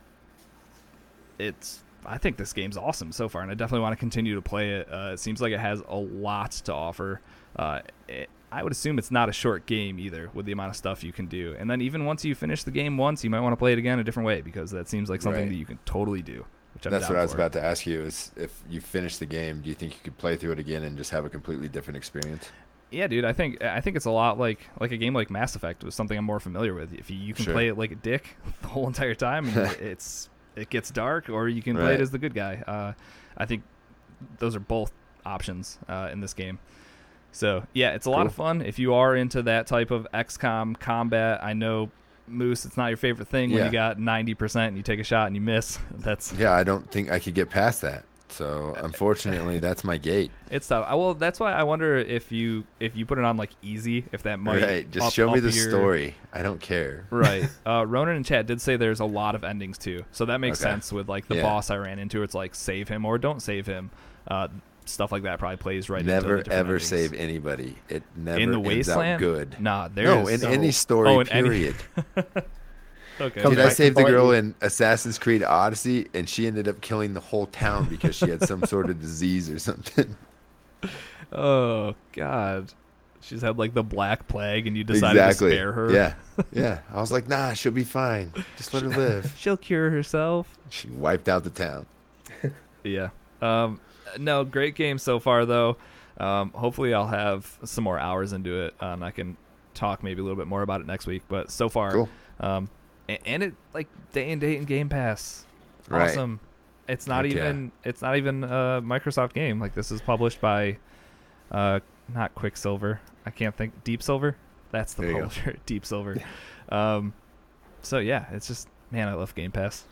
it's I think this game's awesome so far, and I definitely want to continue to play it. Uh, it seems like it has a lot to offer. Uh, it, I would assume it's not a short game either, with the amount of stuff you can do. And then even once you finish the game once, you might want to play it again a different way because that seems like something Right. that you can totally do. Which I'm That's what I was for. about to ask you. Is if you finish the game, do you think you could play through it again and just have a completely different experience? Yeah, dude. I think I think it's a lot like like a game like Mass Effect was something I'm more familiar with. If you, you can Sure. play it like a dick the whole entire time, it's it gets dark, or you can play it as the good guy. Uh, I think those are both options uh, in this game. So yeah, it's a lot of fun if you are into that type of XCOM combat. I know Moose, it's not your favorite thing when Yeah. you got ninety percent and you take a shot and you miss. That's Yeah, I don't think I could get past that. So unfortunately, that's my gate. it's tough. I, well, that's why I wonder if you if you put it on like easy, if that might right, just up- show me the your- story. I don't care. right. Uh, Ronan and Chad did say there's a lot of endings too, so that makes Okay. sense with like the Yeah. boss I ran into. It's like save him or don't save him. Uh, stuff like that probably plays right. into the never ever endings. save anybody. It never in the ends wasteland. out good. Nah, there's no, in so- any story, Oh, in any- period. okay. Did I save the girl in Assassin's Creed Odyssey, and she ended up killing the whole town because she had some sort of disease or something? Oh God, she's had like the black plague, and you decided exactly. to spare her. Yeah, yeah. I was like, nah, she'll be fine. Just let her live. she'll cure herself. She wiped out the town. Yeah. Um, no, great game so far though. Um, hopefully I'll have some more hours into it, and I can talk maybe a little bit more about it next week. But so far, Cool. um, and, and it like day and date in Game Pass, Right. awesome. It's not Heck yeah. even it's not even a Microsoft game. Like this is published by, uh, not Quicksilver. I can't think Deep Silver. That's the There publisher, Deep Silver. Um, so yeah, it's just man, I love Game Pass.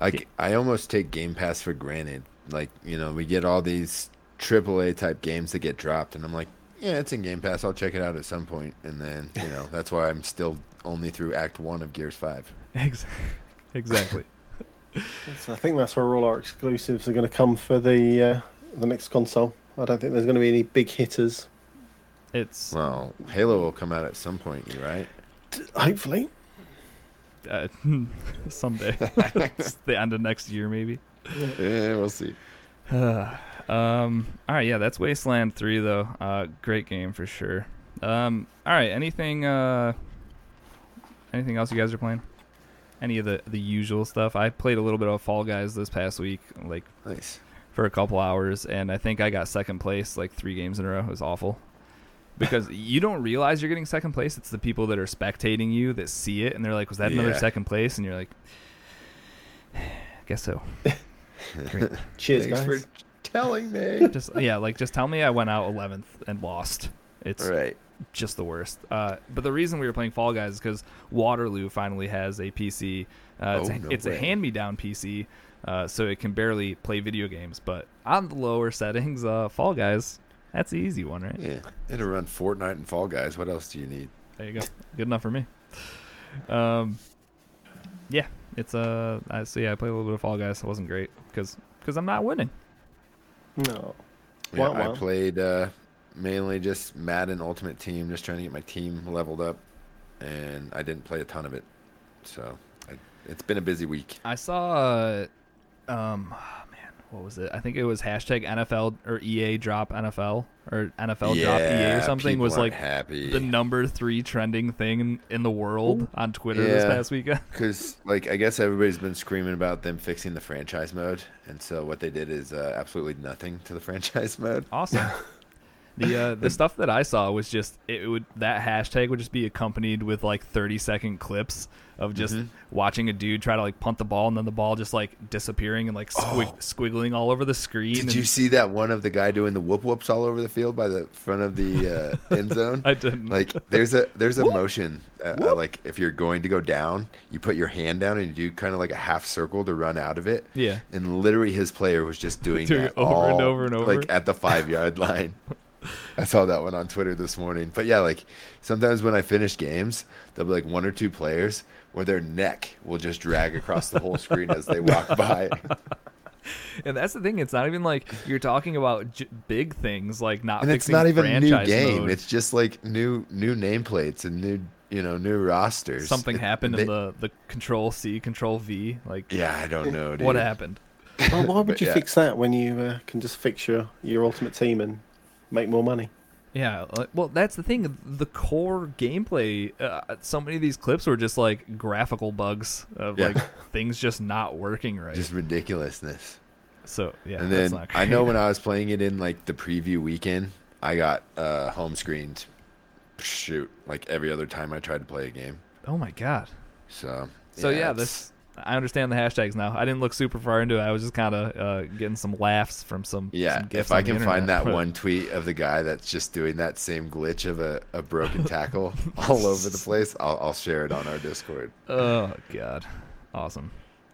I, I almost take Game Pass for granted. Like, you know, we get all these AAA type games that get dropped, and I'm like, yeah, it's in Game Pass. I'll check it out at some. And then, you know, that's why I'm still only through Act 1 of Gears 5. Ex- exactly. So I think that's where all our exclusives are going to come for the uh, the next console. I don't think there's going to be any big hitters. It's Well, Halo will come out at some point, you right? Hopefully, uh, someday, It's the end of next year, maybe. Yeah, we'll see. um. All right. Yeah, that's Wasteland Three, though. Uh, great game for sure. Um. All right. Anything? Uh. Anything else you guys are playing? Any of the the usual stuff? I played a little bit of Fall Guys this past week, like Nice. for a couple hours, and I think I got second place like three games in a row. It was awful. Because you don't realize you're getting second place. It's the people that are spectating you that see it, and they're like, "Was that another Yeah. second place?" And you're like, "Guess so." Great. cheers, Thanks guys. for telling me. just yeah, like just tell me I went out 11th and lost. It's right. Just the worst. Uh, but the reason we were playing Fall Guys is because Waterloo finally has a PC. Uh, it's Oh, a, no it's a hand-me-down PC, uh, so it can barely play video games. But on the lower settings, uh, Fall Guys, that's the easy one, right? Yeah. It'll run Fortnite and Fall Guys. What else do you need? There you go. Good enough for me. Um, yeah, it's uh, I so yeah, I played a little bit of Fall Guys. It wasn't great because because I'm not winning. No, Yeah, Wow, wow. I played uh, mainly just Madden Ultimate Team, just trying to get my team leveled up, and I didn't play a ton of it. So I, it's been a busy week. I saw, uh, um, oh, man, what was it? I think it was hashtag NFL or EA drop NFL or NFL drop EA or something was like happy the number three trending thing in, the world on Twitter this past weekend. because like I guess everybody's been screaming about them fixing the franchise mode, and so what they did is uh, absolutely nothing to the franchise mode. Awesome. The uh, the stuff that I saw was just it would that hashtag would just be accompanied with like 30 second clips of just Mm-hmm. watching a dude try to like punt the ball and then the ball just like disappearing and like squig- squiggling all over the screen. Oh. Did and- you see that one of the guy doing the whoop whoops all over the field by the front of the uh, end zone? I didn't. Like there's a there's a motion uh, uh, like if you're going to go down, you put your hand down and you do kind of like a half circle to run out of it. Yeah. And literally his player was just doing, Doing that over and over and over. like at the five yard line. I saw that one on Twitter this morning. But yeah, like sometimes when I finish games, there'll be like one or two players where their neck will just drag across the whole screen as they walk by. And that's the thing. It's not even like you're talking about j- big things, like not. and it's fixing not even a new franchise game. mode. It's just like new new nameplates and new you know new rosters. something It- happened they- in the the Control C, Control V. Like, Yeah, I don't know. Dude. what happened? Well, why would you yeah. fix that when you uh, can just fix your, your ultimate team and make more money? Yeah, like, well, that's the thing. The core gameplay. Uh, so many of these clips were just like graphical bugs of Yeah. like things just not working right. Just ridiculousness. so yeah, and that's then not I know when I was playing it in like the preview weekend, I got uh, home screened. Shoot, like every other time I tried to play a game. Oh my god. So So yeah, it's- this I understand the hashtags now. I didn't look super far into it. I was just kind of uh, getting some laughs from some. Yeah, some if I can find that but- one tweet of the guy that's just doing that same glitch of a, a broken tackle all over the place, I'll, I'll share it on our Discord. Oh god, awesome.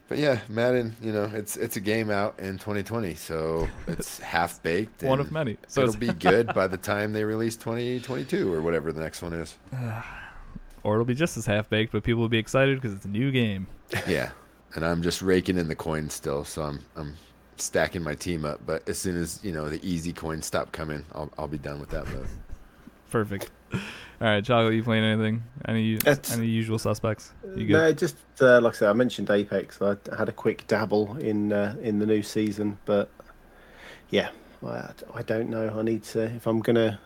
But yeah, Madden, you know, it's it's a game out in 2020, so it's half baked. One of many. So it'll be good by the time they release 2022 or whatever the next one is. Or it'll be just as half baked, but people will be excited because it's a new game. Yeah, and I'm just raking in the coins still, so I'm I'm stacking my team up. But as soon as you know the easy coins stop coming, I'll I'll be done with that mode. Perfect. All right, Chocolate, you playing anything? Any It's- any usual suspects? You good? No, just uh, like I said, I mentioned Apex. I had a quick dabble in uh, in the new season, but yeah, I, I don't know. I need to if I'm gonna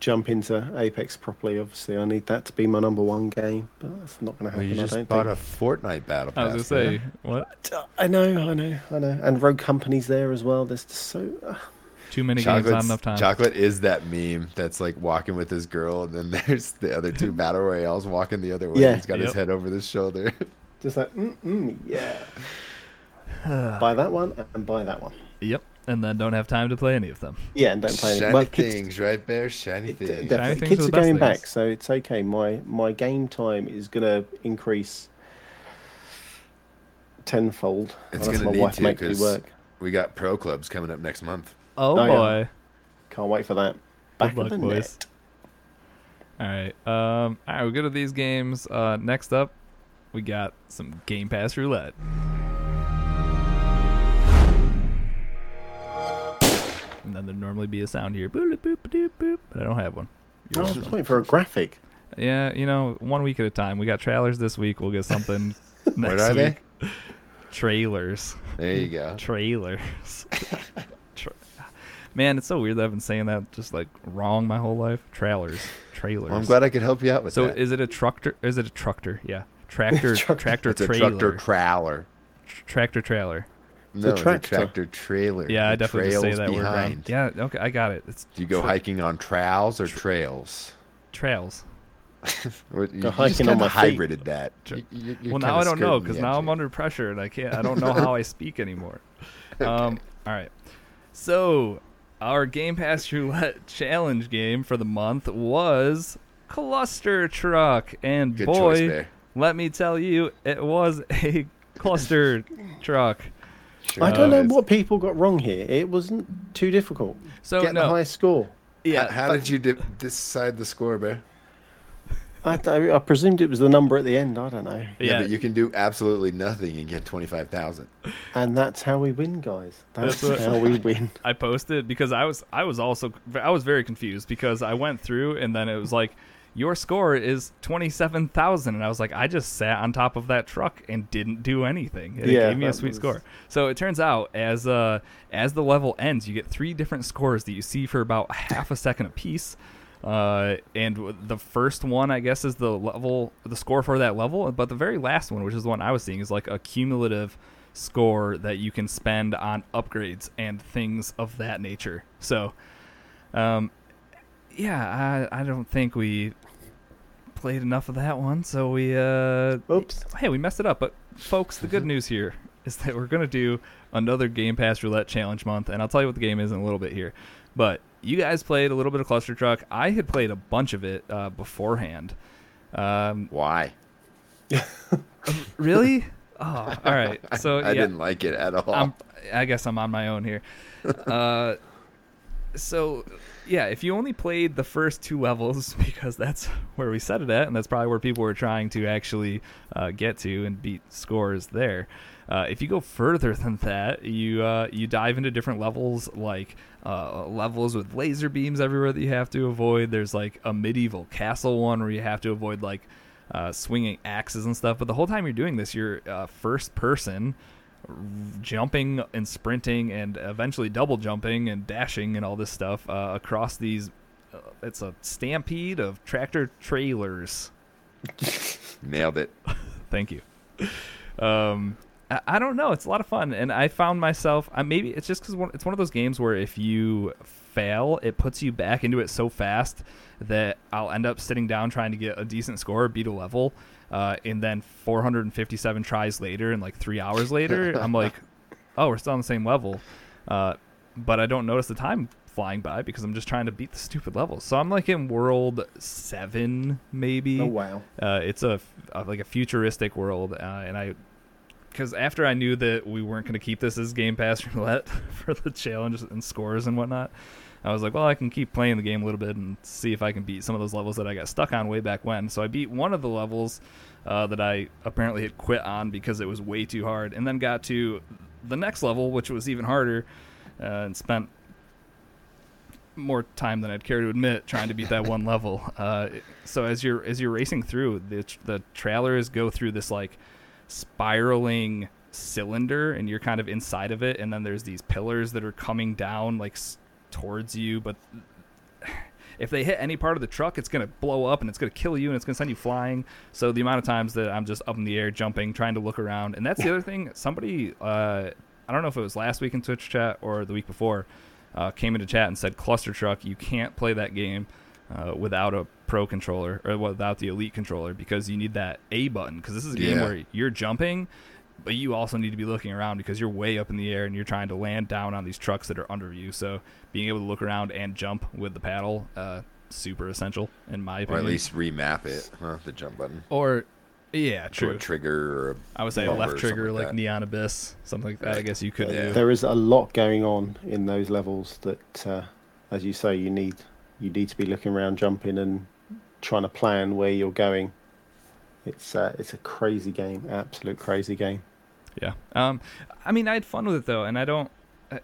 jump into Apex properly. Obviously, I need that to be my number one game, but that's not gonna Well, happen. you I don't bought think. a Fortnite battle pass. I was gonna say what? I know, I know, I know. And Rogue Company's there as well. There's just so. Uh, Too many games, not enough time. Chocolate is that meme that's like walking with his girl, and then there's the other two battle royales walking the other way. Yeah. He's got his head over his shoulder. just like, mm, mm, yeah. buy that one and buy that one. Yep. And then don't have time to play any of them. Yeah, and don't play any. Shiny well, kids- things, right there. Shiny It- things. Shiny things Kids are are the best going back, so it's okay. My my game time is gonna increase tenfold. It's gonna my need wife to, makes me 'cause- work. We got pro clubs coming up next month. Oh, Oh, yeah. boy. Can't wait for that. Back luck, of the boys. net. All right. Um. All right. We'll go to these games. Uh. Next up, we got some Game Pass roulette. And then there'd normally be a sound here, boop boop boop boop, but I don't have one. I was just waiting for a graphic. Yeah, you know, one week at a time. We got trailers this week. We'll get something next are they? Trailers. There you go. Trailers. Tra- Man, it's so weird that I've been saying that just like wrong my whole life. Trailers. Trailers. Well, I'm glad I could help you out with that. So is it a tractor? Is it a tractor? Yeah, tractor, Tractor. tractor it's a trailer, tractor trailer. Tr- tractor trailer. No, it's a tractor. tractor trailer. Yeah, I definitely just say trails that word wrong. behind. Yeah, okay, I got it. It's Do you go tra- hiking on trails or trails? trails. Or you, Go you hiking just on kinda my feet. hybrided that. You- you- well, now I don't know because now I'm under pressure and I can't. I don't know how I speak anymore. Um. All right. So our Game Pass Roulette challenge game for the month was Cluster Truck, and Good boy, let me tell you, it was a cluster truck. Sure I don't oh, know what people got wrong here. It wasn't too difficult. So Get the no, highest score. yeah. How, how did you di- decide the score, Bear? I, I, I presumed it was the number at the end. I don't know. Yeah, yeah. but you can do absolutely nothing and get twenty five thousand. And that's how we win, guys. That's, That's how we win. I posted because I was I was also I was very confused because I went through and then it was like your score is twenty seven thousand and I was like I just sat on top of that truck and didn't do anything. And Yeah, it gave me a sweet was- score. So it turns out as uh as the level ends, you get three different scores that you see for about half a second apiece. Uh, and the first one, I guess, is the level, the score for that level. But the very last one, which is the one I was seeing, is like a cumulative score that you can spend on upgrades and things of that nature. So, um, yeah, I I don't think we played enough of that one, so we uh Oops. hey, we messed it up. But folks, the good news here is that we're gonna do another Game Pass Roulette Challenge month, and I'll tell you what the game is in a little bit here. But you guys played a little bit of Cluster Truck. I had played a bunch of it uh, beforehand. Um, Why? really? Oh, all right. So I yeah, didn't like it at all. I'm, I guess I'm on my own here. Uh, so, yeah, if you only played the first two levels, because that's where we set it at, and that's probably where people were trying to actually uh, get to and beat scores there. Uh, if you go further than that, you uh, you dive into different levels, like uh, levels with laser beams everywhere that you have to avoid. There's like a medieval castle one where you have to avoid like uh, swinging axes and stuff. But the whole time you're doing this, you're uh, first person, jumping and sprinting and eventually double jumping and dashing and all this stuff uh, across these. Uh, it's a stampede of tractor trailers. Nailed it. Thank you. Um, I, I don't know. It's a lot of fun, and I found myself. I maybe it's just because it's one of those games where if you fail, it puts you back into it so fast that I'll end up sitting down trying to get a decent score, beat a level, uh, and then 457 tries later and like three hours later, I'm like, oh, we're still on the same level, uh, but I don't notice the time flying by because I'm just trying to beat the stupid levels. So I'm like in world seven, maybe. Oh wow. Uh, it's a, a like a futuristic world, uh, and I because after I knew that we weren't going to keep this as Game Pass roulette for the challenges and scores and whatnot, I was like, well, I can keep playing the game a little bit and see if I can beat some of those levels that I got stuck on way back when. So I beat one of the levels uh, that I apparently had quit on because it was way too hard, and then got to the next level, which was even harder, uh, and spent more time than I'd care to admit trying to beat that one level. Uh, so as you're as you're racing through, the the trailers go through this like spiraling cylinder, and you're kind of inside of it, and then there's these pillars that are coming down like s- towards you, but. If they hit any part of the truck, it's gonna blow up and it's gonna kill you and it's gonna send you flying. So the amount of times that I'm just up in the air, jumping, trying to look around, and that's the other thing. Somebody, uh, I don't know if it was last week in Twitch chat or the week before, uh, came into chat and said, "Cluster Truck, you can't play that game uh, without a pro controller or without the elite controller because you need that A button because this is a game Yeah. where you're jumping, but you also need to be looking around because you're way up in the air and you're trying to land down on these trucks that are under you. So being able to look around and jump with the paddle, uh, super essential in my opinion. Or at least remap it, huh? The jump button. or yeah, To true. a trigger or a I would say bumper left trigger, something like. Neon Abyss, something like that. I guess you could Yeah. There is a lot going on in those levels that, uh, as you say, you need you need to be looking around, jumping, and trying to plan where you're going. It's uh, it's a crazy game, absolute crazy game. Yeah. Um, I mean, I had fun with it though, and I don't.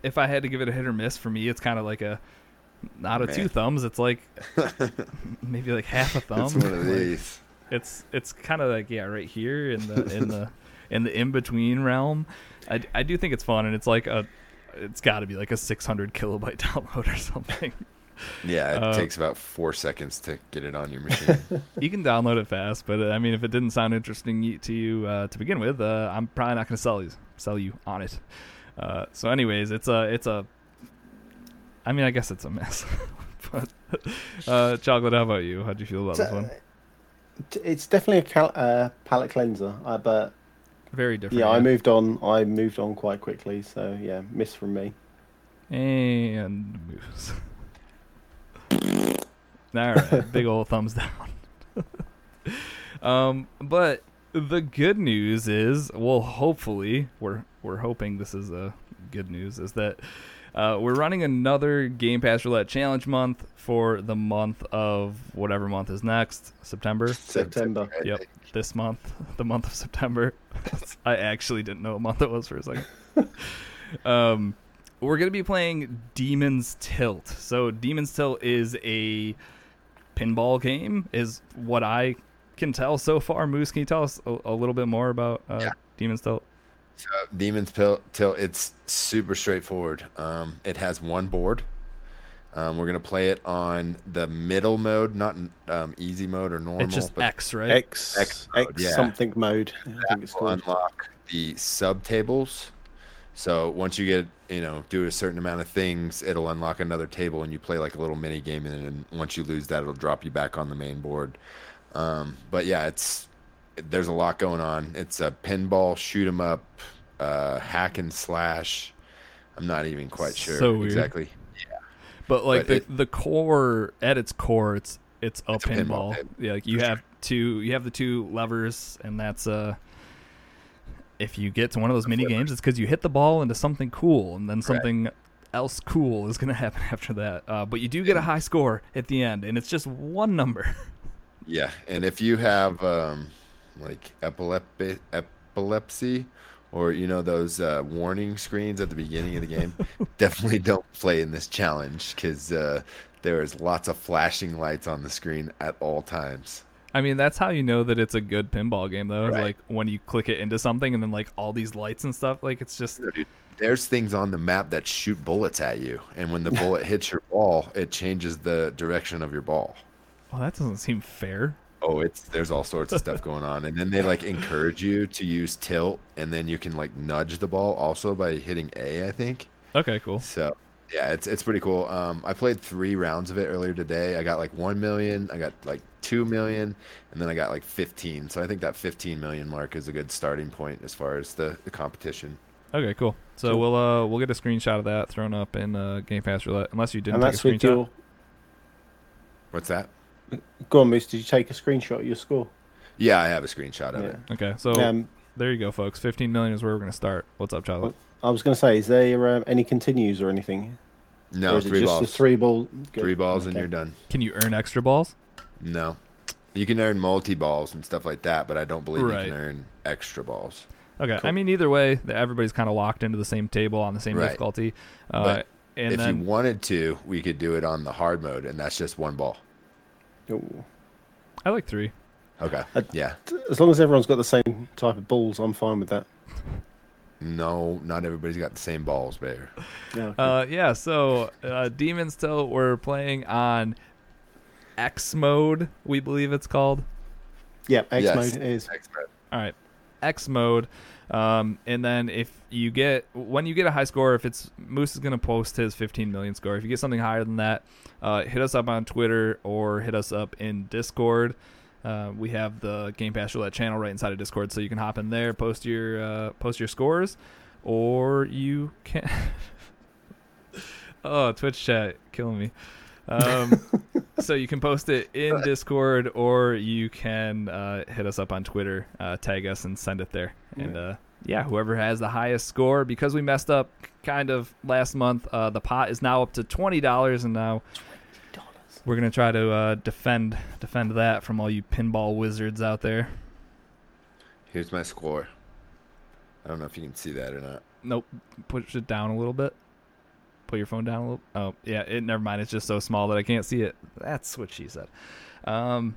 If I had to give it a hit or miss, for me, it's kind of like a not a Meh. two thumbs. It's like maybe like half a thumb. It's one of Like. It's it's kind of like yeah, right here in the in the in the in between realm. I, I do think it's fun, and it's like a it's got to be like a 600 kilobyte download or something. Yeah, it Uh, takes about four seconds to get it on your machine. you can download it fast, but uh, I mean, if it didn't sound interesting to you uh, to begin with, uh, I'm probably not going to sell you sell you on it. Uh, so, anyways, it's a it's a. I mean, I guess it's a mess. but uh, chocolate, how about you? How'd you feel about this one? It's definitely a cal- uh, palate cleanser, uh, but Very different. yeah, I moved on. I moved on quite quickly, so yeah, miss from me. and moves. All right, big old thumbs down. um, but the good news is, well, hopefully, we're we're hoping this is a good news is that uh, we're running another Game Pass Roulette Challenge month for the month of whatever month is next, September. September. Yep, this month, the month of September. I actually didn't know what month it was for a second. um, we're gonna be playing Demon's Tilt. So Demon's Tilt is a pinball game, is what I can tell so far. Moose, can you tell us a, a little bit more about uh, Yeah. Demon's Tilt? So Demon's Pill Till it's super straightforward. Um, it has one board. Um, we're gonna play it on the middle mode, not um, easy mode or normal. it's just but X, right? X X X, mode, yeah. something mode. I think it's called. unlock the sub tables. So once you get, you know, do a certain amount of things, it'll unlock another table and you play like a little mini game. And then once you lose that, it'll drop you back on the main board. Um, but yeah, it's there's a lot going on. It's a pinball shoot 'em up, uh, hack and slash. I'm not even quite sure So exactly. But like But the it- the core at its core, it's it's a It's a pinball pinball. yeah, like you have two you have the two levers, and that's uh. If you get to one of those mini games, it's because you hit the ball into something cool, and then something else cool is going to happen after that. Uh, but you do get a high score at the end, and it's just one number. Yeah, and if you have um, like epilepsy, epilepsy, or you know those uh, warning screens at the beginning of the game, definitely don't play in this challenge because uh, there is lots of flashing lights on the screen at all times. I mean, that's how you know that it's a good pinball game, though. is Right. Like when you click it into something, and then like all these lights and stuff. Like it's just There's things on the map that shoot bullets at you, and when the bullet hits your ball, it changes the direction of your ball. well, that doesn't seem fair. Oh, it's there's all sorts of stuff going on, and then they like encourage you to use tilt, and then you can like nudge the ball also by hitting A, I think. Okay, cool. So yeah, it's it's pretty cool. Um, I played three rounds of it earlier today. I got like one million, I got like two million, and then I got like fifteen. So I think that fifteen million mark is a good starting point as far as the, the competition. Okay, cool. So Cool. we'll uh we'll get a screenshot of that thrown up in uh, Game Pass Roulette, unless you didn't and take that's a with screenshot. your. What's that? Go on, Moose. Did you take a screenshot of your score? Yeah, I have a screenshot of Yeah. it. Okay, so Um, there you go, folks. Fifteen million is where we're gonna start. What's up, Charlie? I was going to say, is there um, any continues or anything? No, or is it three just balls. three ball? Good. Three balls and you're done. Can you earn extra balls? No. You can earn multi balls and stuff like that, but I don't believe Right. you can earn extra balls. Okay, I mean either way, everybody's kind of locked into the same table on the same Right. difficulty. Uh, But and if then you wanted to, we could do it on the hard mode, and that's just one ball. Ooh. I like three. Okay. Uh, Yeah. As long as everyone's got the same type of balls, I'm fine with that. No, not everybody's got the same balls, Bear. Yeah. Uh, yeah. So uh, Demons Tilt, we're playing on X mode, we believe it's called. yeah, X yes. mode is. All right, X mode. Um, and then if you get when you get a high score, if it's Moose is gonna post his 15 million score. If you get something higher than that, uh, hit us up on Twitter or hit us up in Discord. Uh, we have the Game Pass Roulette channel right inside of Discord, so you can hop in there, post your uh, post your scores, or you can. oh, Twitch chat killing me. Um, so you can post it in Discord, or you can uh, hit us up on Twitter, uh, tag us, and send it there. And uh, yeah, whoever has the highest score, because we messed up kind of last month, uh, the pot is now up to twenty dollars, and now we're gonna try to uh, defend defend that from all you pinball wizards out there. Here's my score. I don't know if you can see that or not. Nope, push it down a little bit. Put your phone down a little. Oh yeah, it never mind. It's just so small that I can't see it. That's what she said. Um,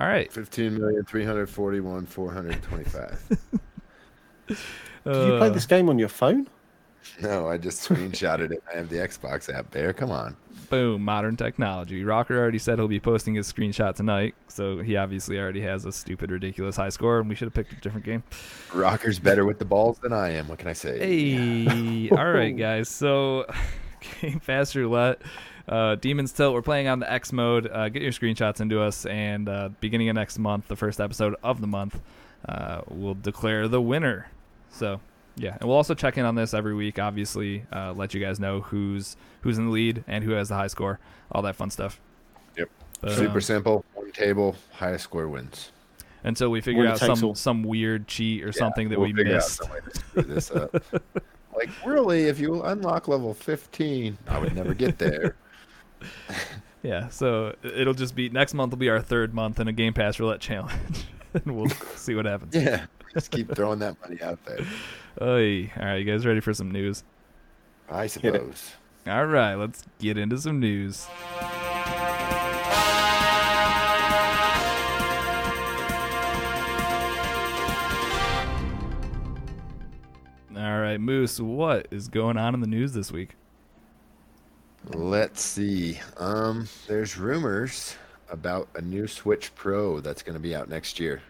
all right. Fifteen million three hundred forty-one four hundred twenty-five. Did you play Uh, this game on your phone? no, I just screenshotted it. I have the Xbox app. there. come on. Boom, modern technology. Rocker already said he'll be posting his screenshot tonight, so he obviously already has a stupid, ridiculous high score, and we should have picked a different game. Rocker's better with the balls than I am. What can I say? Hey, all right, guys. So, Game Pass Roulette, uh, Demons Tilt. We're playing on the X mode. Uh, get your screenshots into us, and uh, beginning of next month, the first episode of the month, uh, we'll declare the winner. So, yeah, and we'll also check in on this every week. Obviously, uh, let you guys know who's who's in the lead and who has the high score. All that fun stuff. Yep. But, Super um, simple. One table, highest score wins. until we figure out some all. some weird cheat or something that we'll we figure out missed. some way to screw this up. like, really, if you unlock level 15, I would never get there. Yeah, so it'll just be next month will be our third month in a Game Pass Roulette challenge, and we'll see what happens. yeah. Just keep throwing that money out there. Oy. All right, you guys ready for some news? I suppose. All right, let's get into some news. All right, Moose, what is going on in the news this week? Let's see. Um, there's rumors about a new Switch Pro that's going to be out next year.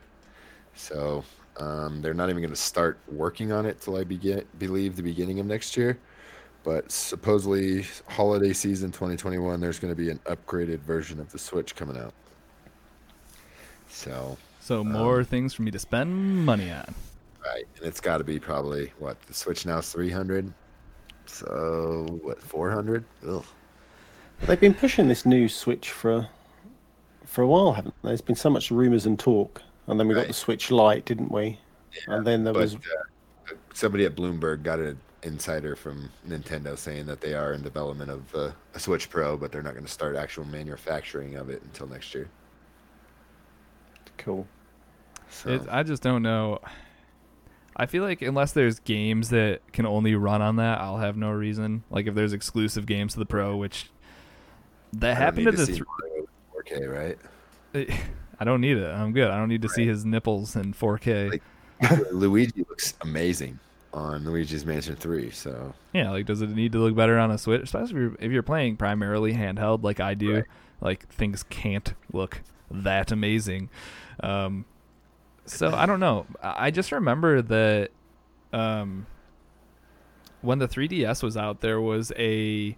So, Um, they're not even going to start working on it till I begin, believe the beginning of next year. But supposedly, holiday season 2021, there's going to be an upgraded version of the Switch coming out. So, So more things for me to spend money on. right, and it's got to be probably what the Switch now is 300. So what 400? Ugh. They've been pushing this new Switch for for a while, haven't they? There's been so much rumours and talk, and then we got the Switch Lite, didn't we? and then there But was uh, somebody at Bloomberg got an insider from Nintendo saying that they are in development of uh, a Switch Pro, but they're not going to start actual manufacturing of it until next year. cool. So It, I just don't know. I feel like unless there's games that can only run on that, I'll have no reason. Like if there's exclusive games to the Pro, which that I happened need to the. see Th- Mario 4K, right? I don't need it. I'm good. I don't need to see his nipples in 4K. Like- Luigi looks amazing on Luigi's Mansion 3. So yeah, like does it need to look better on a Switch? Especially if you're, if you're playing primarily handheld, like I do. Right. Like things can't look that amazing. Um, so I don't know. I I just remember that um, when the 3DS was out, there was a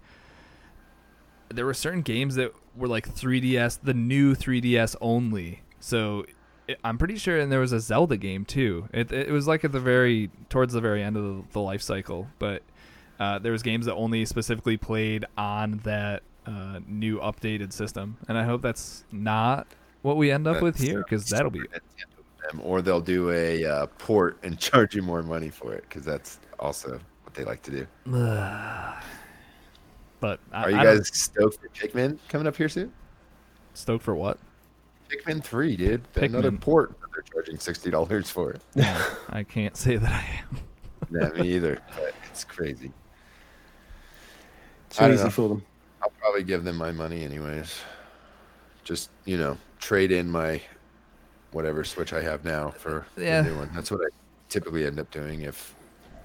there were certain games that were like 3DS, the new 3DS only. So it, I'm pretty sure, and there was a Zelda game too. It it was like at the very towards the very end of the, the life cycle, but uh, there was games that only specifically played on that uh, new updated system, and I hope that's not what we end up with here because that'll be Super Nintendo of them, or they'll do a uh, port and charge you more money for it because that's also what they like to do. But I, Are you I don't- guys stoked for Pikmin coming up here soon? stoked for what? Pikmin 3, dude. Another port that they're charging $60 for it. I can't say that I am. Yeah, me either. But it's crazy. Too I easy know. for them. I'll probably give them my money anyways. Just, you know, trade in my whatever Switch I have now for Yeah. the new one. That's what I typically end up doing if,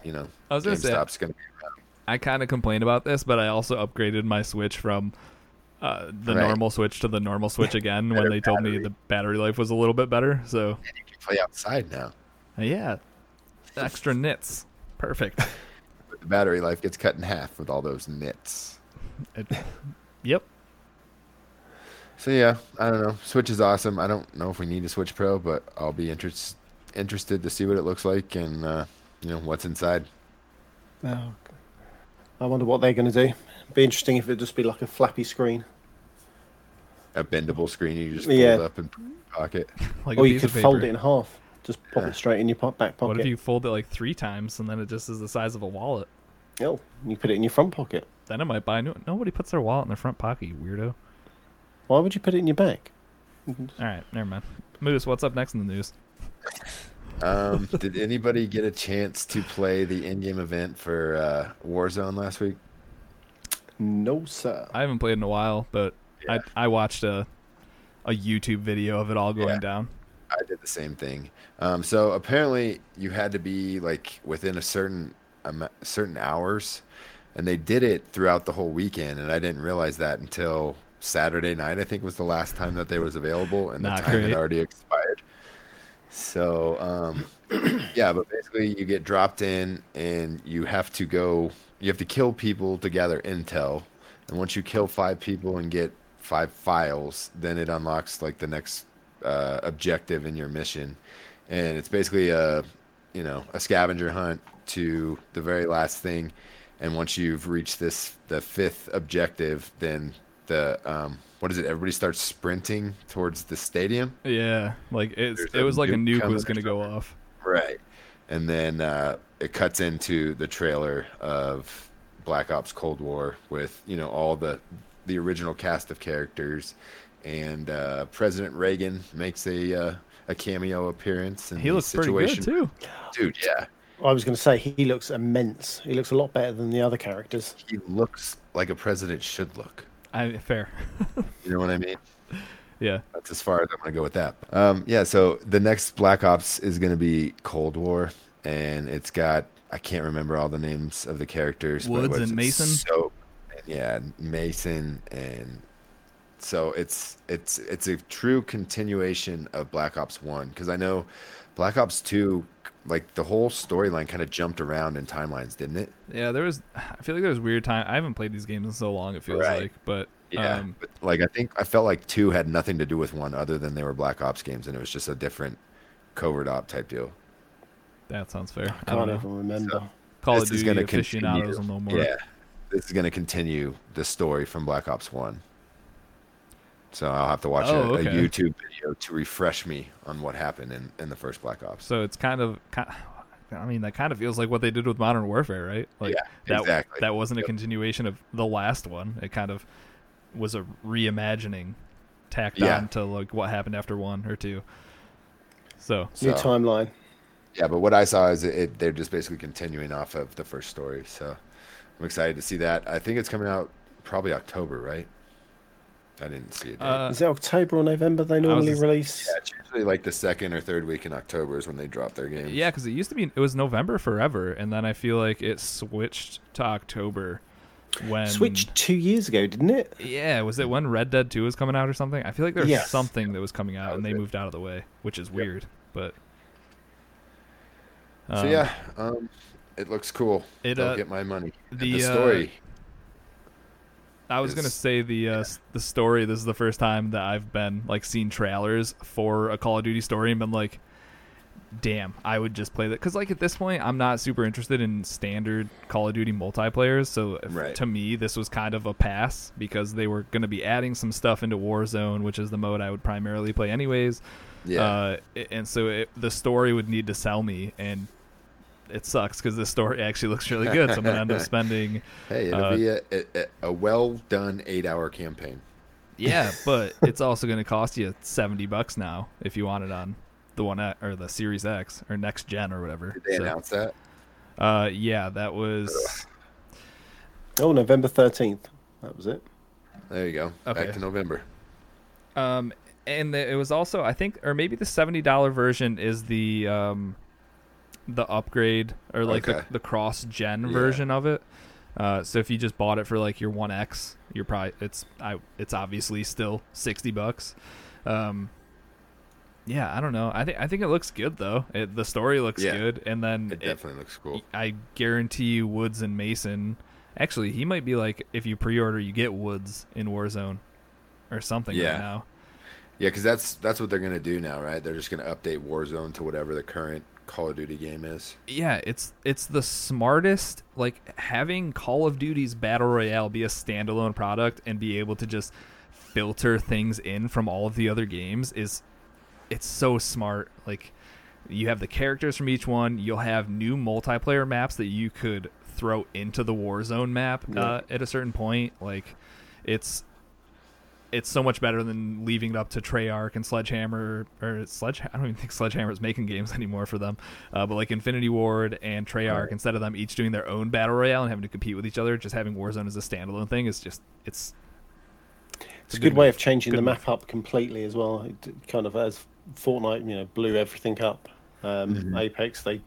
you know, I was gonna say- GameStop's going to be around. I kind of complained about this, but I also upgraded my Switch from uh, the Right. normal Switch to the normal Switch again when Better they told me the battery life was a little bit better. So And you can play outside now. uh, yeah, extra nits, perfect. But the battery life gets cut in half with all those nits. It- yep. So yeah, I don't know. Switch is awesome. I don't know if we need a Switch Pro, but I'll be interest, interested to see what it looks like and uh, you know what's inside. Oh, God. I wonder what they're going to do. Be interesting if it just be like a flappy screen, A bendable screen you just fold Yeah. up and put in your pocket. Like or you piece could of paper. fold it in half. Just pop Yeah. it straight in your po- back pocket. What if you fold it like three times and then it just is the size of a wallet? Oh, you put it in your front pocket. Then I might buy new. Nobody puts their wallet in their front pocket, you weirdo. Why would you put it in your back? All right, never mind. Moose, what's up next in the news? Um, did anybody get a chance to play the in-game event for uh, Warzone last week? No, sir. I haven't played in a while, but Yeah. I I watched a a YouTube video of it all going Yeah. down. I did the same thing. Um, so apparently, you had to be like within a certain um, certain hours, and they did it throughout the whole weekend. And I didn't realize that until Saturday night. I think was the last time that they was available, and Not the time great. had already expired. So um, yeah, but basically, you get dropped in, and you have to go. You have to kill people to gather intel, and once you kill five people and get five files, then it unlocks like the next uh, objective in your mission, and it's basically a you know a scavenger hunt to the very last thing, and once you've reached this the fifth objective, then the um, what is it? Everybody starts sprinting towards the stadium. Yeah, like it's it was like a nuke nuke was gonna go off. Right. And then uh, it cuts into the trailer of Black Ops Cold War with, you know, all the the original cast of characters and uh, President Reagan makes a uh, a cameo appearance and He looks pretty good too. Dude, yeah. I was going to say he looks immense. He looks a lot better than the other characters. He looks like a president should look. I fair. You know what I mean? yeah. That's as far as I'm going to go with that. Um, yeah, so the next Black Ops is going to be Cold War, and it's got I can't remember all the names of the characters. but Woods and? Mason? So, yeah, Mason and So it's it's it's a true continuation of Black Ops One because I know Black Ops Two, like the whole storyline kind of jumped around in timelines, didn't it? Yeah, there was. I feel like there was weird time. I haven't played these games in so long. It feels Right. like, but Yeah. um, but, like I think I felt like two had nothing to do with one other than they were Black Ops games and it was just a different covert op type deal. that sounds fair. I Can't don't know. even remember. Call of This is gonna aficionados continue. will know more. Yeah. This is going to continue the story from Black Ops 1. So I'll have to watch Oh, a, a. YouTube video to refresh me on what happened in, in the first Black Ops. So it's kind of, ki- I mean, that kind of feels like what they did with Modern Warfare, right? Like Yeah, that, exactly. That wasn't a Yep. continuation of the last one. It kind of was a reimagining tacked Yeah. on to like what happened after one or two. So New So- timeline. Yeah, but what I saw is it, it, they're just basically continuing off of the first story. So I'm excited to see that. I think it's coming out probably October, right? I didn't see it. uh, Is it October or November they normally just- release? yeah, it's usually like the second or third week in October is when they drop their games. yeah, because it used to be it was November forever, and then I feel like it switched to October when Switched two years ago, didn't it? Yeah, was it when Red Dead Two was coming out or something? I feel like there was Yes. something that was coming out That and they it. moved out of the way, which is Yep. weird. But So um, yeah, um, it looks cool. It, Don't uh, get my money. And the, the uh, story. I was gonna say the uh, s- the story. This is the first time that I've been like seen trailers for a Call of Duty story and been like, "Damn, I would just play that." Because like at this point, I'm not super interested in standard Call of Duty multiplayers. So Right. to me, this was kind of a pass because they were gonna be adding some stuff into Warzone, which is the mode I would primarily play anyways. yeah. Uh, and so it, the story would need to sell me, and it sucks because the story actually looks really good. So I'm gonna end up spending, hey, it'll uh, be a, a, a well done eight hour campaign. yeah, but it's also gonna cost you seventy bucks now if you want it on the one X, or the Series X or next gen or whatever. Did they So, announce that? uh, yeah, that was Oh, November 13th. That was it. There you go. Okay. Back to November. Um, and the- it was also I think, or maybe the seventy dollar version is the um, the upgrade or like Okay. the, the cross gen Yeah. version of it. Uh, so if you just bought it for like your One X, you're probably it's I it's obviously still sixty bucks. Um, yeah, I don't know. I think I think it looks good though. It, the story looks Yeah. good, and then It it- definitely looks cool. I guarantee you Woods and Mason. Actually, he might be like if you pre-order, you get Woods in Warzone or something Yeah. right now. Yeah, because that's that's what they're gonna do now, right? They're just gonna update Warzone to whatever the current Call of Duty game is. yeah, it's it's the smartest like having Call of Duty's Battle Royale be a standalone product and be able to just filter things in from all of the other games is it's so smart. Like you have the characters from each one, you'll have new multiplayer maps that you could throw into the Warzone map uh, at a certain point. Like it's it's so much better than leaving it up to Treyarch and Sledgehammer or Sledge. I don't even think Sledgehammer is making games anymore for them. Uh, but like Infinity Ward and Treyarch, Right. instead of them each doing their own battle royale and having to compete with each other, just having Warzone as a standalone thing is just it's It's a good way of changing Good the move. map up completely as well. It kind of as Fortnite, you know, blew everything up. Um, Mhm. Apex, they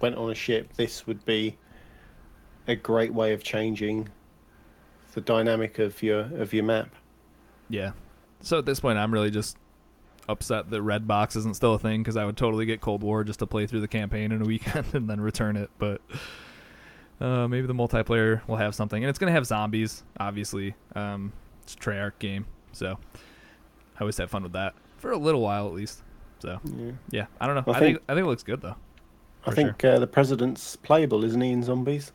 went on a ship. This would be a great way of changing the dynamic of your of your map. Yeah. So at this point, I'm really just upset that Red Box isn't still a thing because I would totally get Cold War just to play through the campaign in a weekend and then return it. But uh, maybe the multiplayer will have something, and it's gonna have zombies, obviously. Um, it's a Treyarch game, so I always have fun with that for a little while at least. So Yeah. yeah, I don't know. I I think think- I think it looks good though. I think uh, the president's playable, isn't he, in zombies?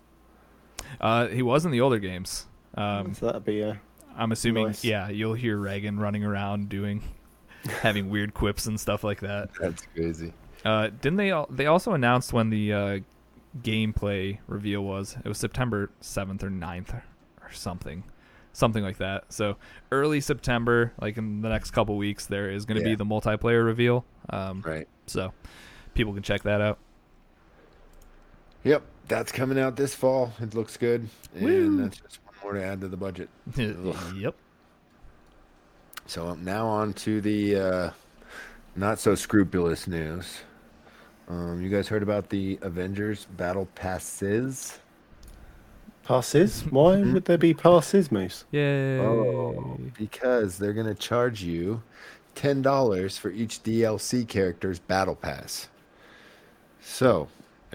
Uh, he was in the older games. Um, so that'd be a I'm assuming, yeah, you'll hear Reagan running around doing, having weird quips and stuff like that. That's crazy. Uh, didn't they? al- They also announced when the uh, gameplay reveal was. It was September seventh or 9th or, or something, something like that. So early September, like in the next couple weeks, there is going to be the multiplayer reveal. Um, Right. so people can check that out. Yep. That's coming out this fall. It looks good. And Woo. that's just more to add to the budget. yep. So now on to the uh, not so scrupulous news. Um, you guys heard about the Avengers Battle Passes? Passes? Why would there be passes, Moose? Yay! Oh, because they're gonna charge you ten dollars for each DLC character's battle pass. So,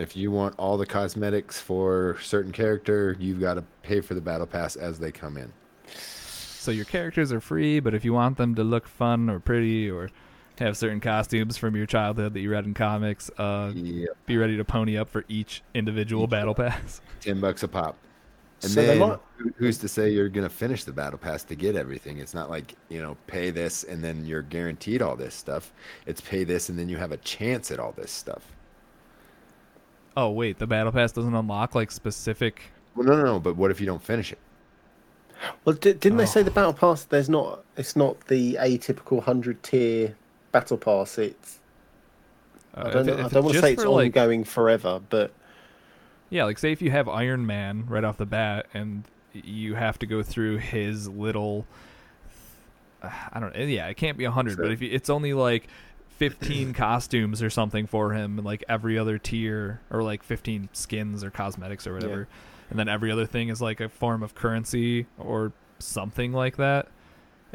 if you want all the cosmetics for certain character, you've got to pay for the battle pass as they come in. So your characters are free, but if you want them to look fun or pretty or have certain costumes from your childhood that you read in comics, uh, Yep. be ready to pony up for each individual battle pass. Ten bucks a pop. And So they then might- who- who's to say you're gonna finish the battle pass to get everything? It's not like you know pay this and then you're guaranteed all this stuff. It's pay this and then you have a chance at all this stuff. Oh wait, the battle pass doesn't unlock like specific. Well, no, no, no. But what if you don't finish it? Well, di- didn't they Oh. say the battle pass? There's not. It's not the atypical hundred tier battle pass. It's. Uh, I don't. it- know, if I don't want to say it's for, like, ongoing forever, but Yeah, like say if you have Iron Man right off the bat and you have to go through his little uh, I don't know. Yeah, it can't be 100, but if you, it's only like 15 costumes or something for him and like every other tier or like 15 skins or cosmetics or whatever. And then every other thing is like a form of currency or something like that.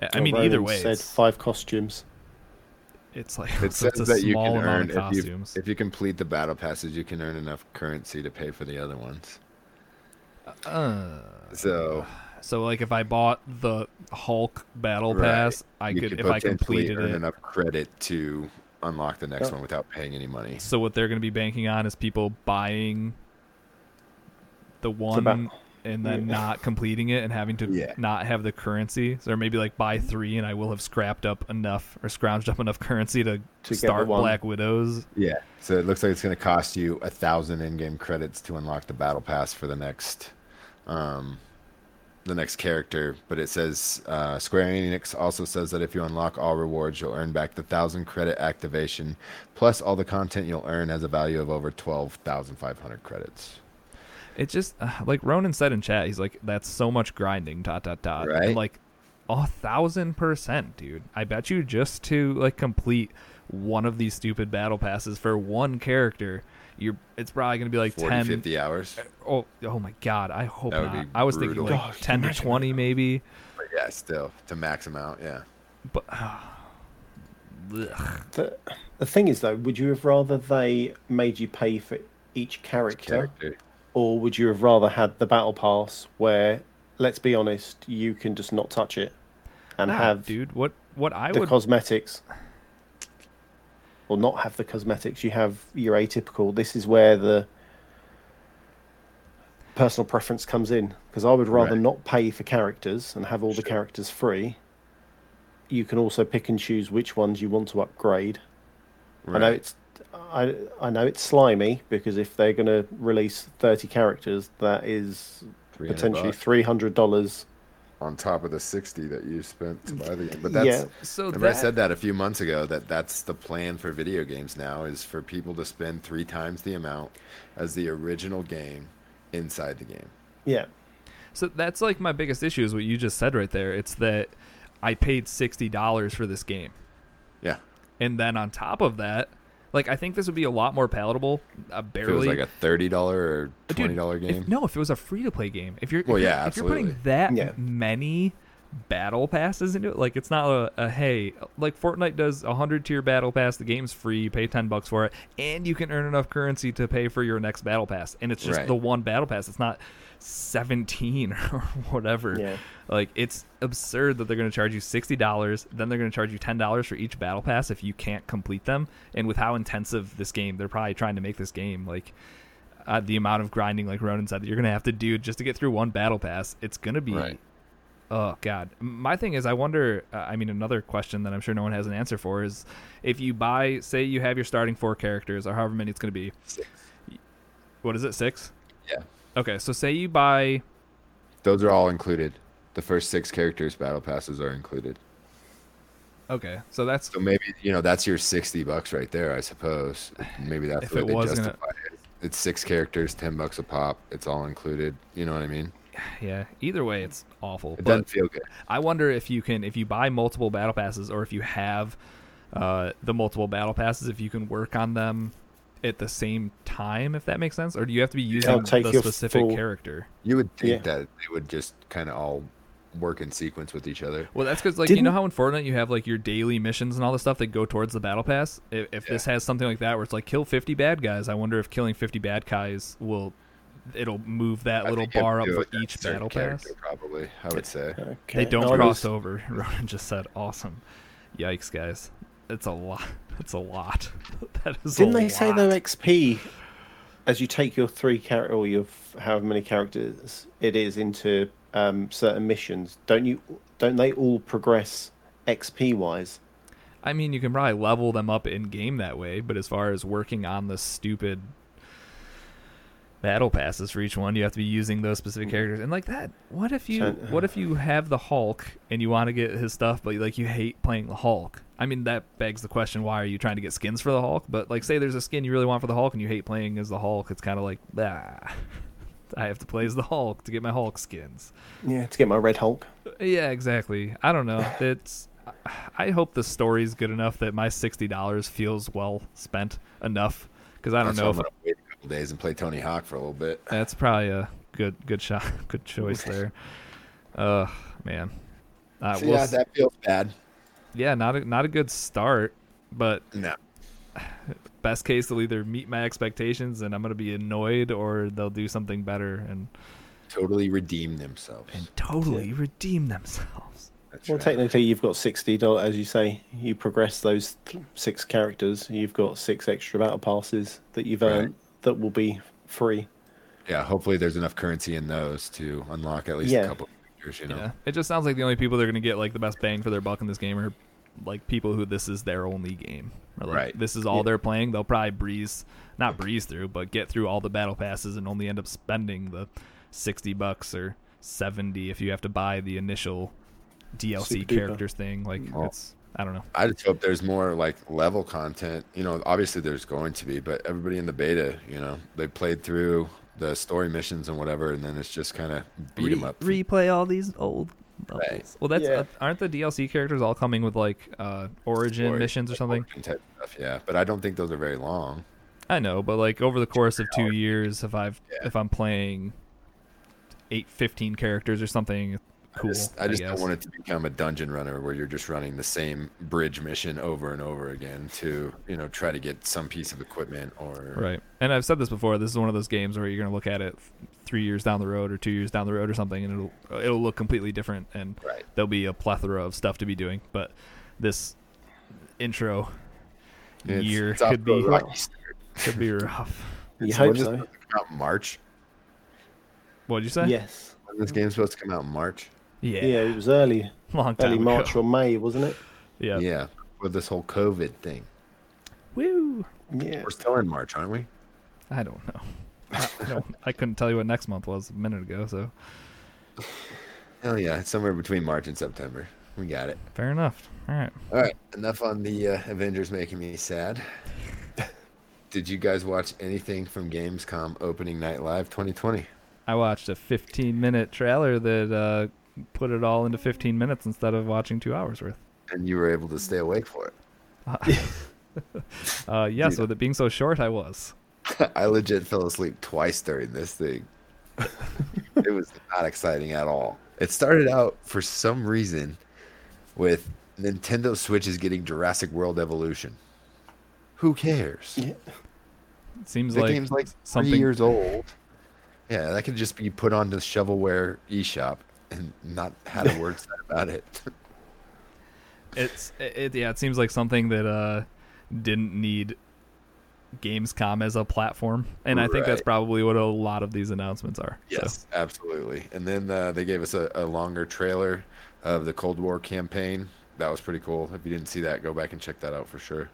I I Well, mean, either Ronan way, said five costumes. it's like It it's says a that you can earn if you if you complete the battle passes, you can earn enough currency to pay for the other ones. Uh, So so like if I bought the Hulk battle Right. pass, I you could could if I completed earn it. enough credit to unlock the next Yeah. one without paying any money. So what they're going to be banking on is people buying the one about- and then Yeah. not completing it and having to Yeah. not have the currency. So or maybe like buy three and I will have scrapped up enough or scrounged up enough currency to, To start. Black Widows. Yeah. So it looks like it's going to cost you a thousand in-game credits to unlock the battle pass for the next, um, the next character. But it says uh, Square Enix also says that if you unlock all rewards, you'll earn back the thousand credit activation, plus all the content you'll earn has a value of over twelve thousand five hundred credits. It just uh, like Ronan said in chat, he's like, "That's so much grinding." Dot dot dot. Right. And like a thousand percent, dude. I bet you just to like complete one of these stupid battle passes for one character, you're it's probably gonna be like 40, 10 50 hours. Uh, oh, oh my God! I hope That would not. be I was brutal. thinking like God, ten to imagine twenty, maybe. But yeah, still to max them out. Yeah. But uh, Ugh. The, the thing is, though, would you have rather they made you pay for each character, Character. or would you have rather had the battle pass where, let's be honest, you can just not touch it and Nah, have dude, what what I the would cosmetics, or not have the cosmetics? You have your atypical. This is where the personal preference comes in because I would rather Right. not pay for characters and have all the characters free. You can also pick and choose which ones you want to upgrade. I know it's I I know it's slimy because if they're going to release thirty characters, that is 300 potentially bucks three hundred dollars. On top of the sixty that you spent to buy the game. But that's Yeah, so Remember, I said that a few months ago that that's the plan for video games now is for people to spend three times the amount as the original game inside the game. yeah, so that's like my biggest issue is what you just said right there. It's that I paid sixty dollars for this game, Yeah, and then on top of that, like I think this would be a lot more palatable. Uh, if it barely was like a thirty dollar or twenty dollar game. If, no, if it was a free to play game, if you're Well, if you're, yeah, if you're putting that Yeah. many battle passes into it, like it's not a, a hey, like Fortnite does a hundred tier battle pass. The game's free, you pay ten bucks for it, and you can earn enough currency to pay for your next battle pass. And it's just Right. the one battle pass. It's not seventeen or whatever. Yeah. Like it's absurd that they're going to charge you sixty dollars, then they're going to charge you ten dollars for each battle pass if you can't complete them. And with how intensive this game, they're probably trying to make this game like uh, the amount of grinding, like Ronan said, that you're going to have to do just to get through one battle pass. It's going to be. Right. Oh God! My thing is, I wonder. Uh, I mean, another question that I'm sure no one has an answer for is, if you buy, say, you have your starting four characters, or however many it's going to be. Six. What is it? Six. Yeah, Okay, so say you buy those are all included. The first six characters battle passes are included. Okay, so that's So maybe you know that's your sixty bucks right there. I suppose maybe that's If the it way they was gonna- justify it. It's six characters, ten bucks a pop. It's all included. You know what I mean? yeah. Either way, it's awful. It but doesn't feel good. I wonder if you can, if you buy multiple battle passes, or if you have uh, the multiple battle passes, if you can work on them at the same time, if that makes sense, or do you have to be using It'll take the specific full- character? You would think Yeah. that they would just kind of all work in sequence with each other. Well, that's because like you know how in Fortnite you have like your daily missions and all the stuff that go towards the battle pass. If, if this has something like that where it's like kill fifty bad guys, I wonder if killing fifty bad guys will it'll move that I little think you have bar up for each battle pass. Probably, I would say. Okay. They don't I cross was- over. Ronan just said, "Awesome." Yikes, guys! It's a lot. It's a lot. that is. Didn't a they say lot. though XP as you take your three character or your f- however many characters it is into um, certain missions? Don't you? Don't they all progress XP wise? I mean, you can probably level them up in game that way, but as far as working on the stupid battle passes for each one, you have to be using those specific characters. And like that, what if you what if you have the Hulk and you want to get his stuff, but like you hate playing the Hulk? I mean, that begs the question: Why are you trying to get skins for the Hulk? But like, say there's a skin you really want for the Hulk and you hate playing as the Hulk, it's kind of like, ah, I have to play as the Hulk to get my Hulk skins. Yeah, to get my Red Hulk. Yeah, exactly. I don't know. It's. I hope the story's good enough that my sixty dollars feels well spent enough. Because I don't That's know if I'm gonna wait a couple days and play Tony Hawk for a little bit. that's probably a good good shot, good choice there. Oh man. Uh, So, we'll yeah, s- that feels bad. yeah, not a not a good start, but No, best case they'll either meet my expectations and I'm gonna be annoyed, or they'll do something better and totally redeem themselves. and totally redeem themselves. That's Well, right. technically, you've got sixty dollars, as you say. You progress those six characters. You've got six extra battle passes that you've Right. Earned that will be free. Yeah, hopefully there's enough currency in those to unlock at least Yeah. a couple characters. You know, Yeah, it just sounds like the only people that are going to get like the best bang for their buck in this game are like people who this is their only game. Or, like, Right. This is all Yeah. they're playing. They'll probably breeze, not breeze through, but get through all the battle passes and only end up spending the sixty bucks or seventy if you have to buy the initial DLC Super duper. characters thing. Like Oh. it's, I don't know. I just hope there's more like level content. You know, obviously there's going to be, but everybody in the beta, you know, they played through the story missions and whatever, and then it's just kind of beat them up. replay all these old. Right. Well, that's Yeah. uh, aren't the DLC characters all coming with like uh, origin Story, missions or like, something? origin type stuff, yeah, but I don't think those are very long. I know, but like over the course of two years, if I've Yeah. if I'm playing eight, 15 characters or something, cool. I just, I just don't want it to become a dungeon runner where you're just running the same bridge mission over and over again to, you know, try to get some piece of equipment or Right, and I've said this before. This is one of those games where you're gonna look at it three years down the road or two years down the road or something, and it'll it'll look completely different, and Right. there'll be a plethora of stuff to be doing. But this intro It's- year it's could be rocky start. could be rough. You It's- hope so. out March. What'd you say? Yes. When this game's supposed to come out in March. Yeah, Yeah, it was early, long time early ago. March or May, wasn't it? yeah. Yeah, with this whole COVID thing. Woo! Yeah. We're still in March, aren't we? I don't know. I, I don't, I couldn't tell you what next month was a minute ago, so Hell yeah, it's somewhere between March and September. We got it. fair enough. All right. All right, enough on the uh, Avengers making me sad. Did you guys watch anything from Gamescom opening night live 2020? I watched a 15 minute trailer that uh, put it all into 15 minutes instead of watching two hours worth. And you were able to stay awake for it. Uh, yes, Dude. with it being so short, I was. I legit fell asleep twice during this thing. it was not exciting at all. It started out for some reason with Nintendo Switch is getting Jurassic World Evolution. Who cares? Yeah. It seems The like game's like something- three years old. Yeah, that could just be put on the shovelware eShop and not had a word said about it. it's it, yeah. It seems like something that uh, didn't need Gamescom as a platform, and I think that's probably what a lot of these announcements are. So, Yes, absolutely. And then uh, they gave us a, a longer trailer of the Cold War campaign. That was pretty cool. If you didn't see that, go back and check that out for sure.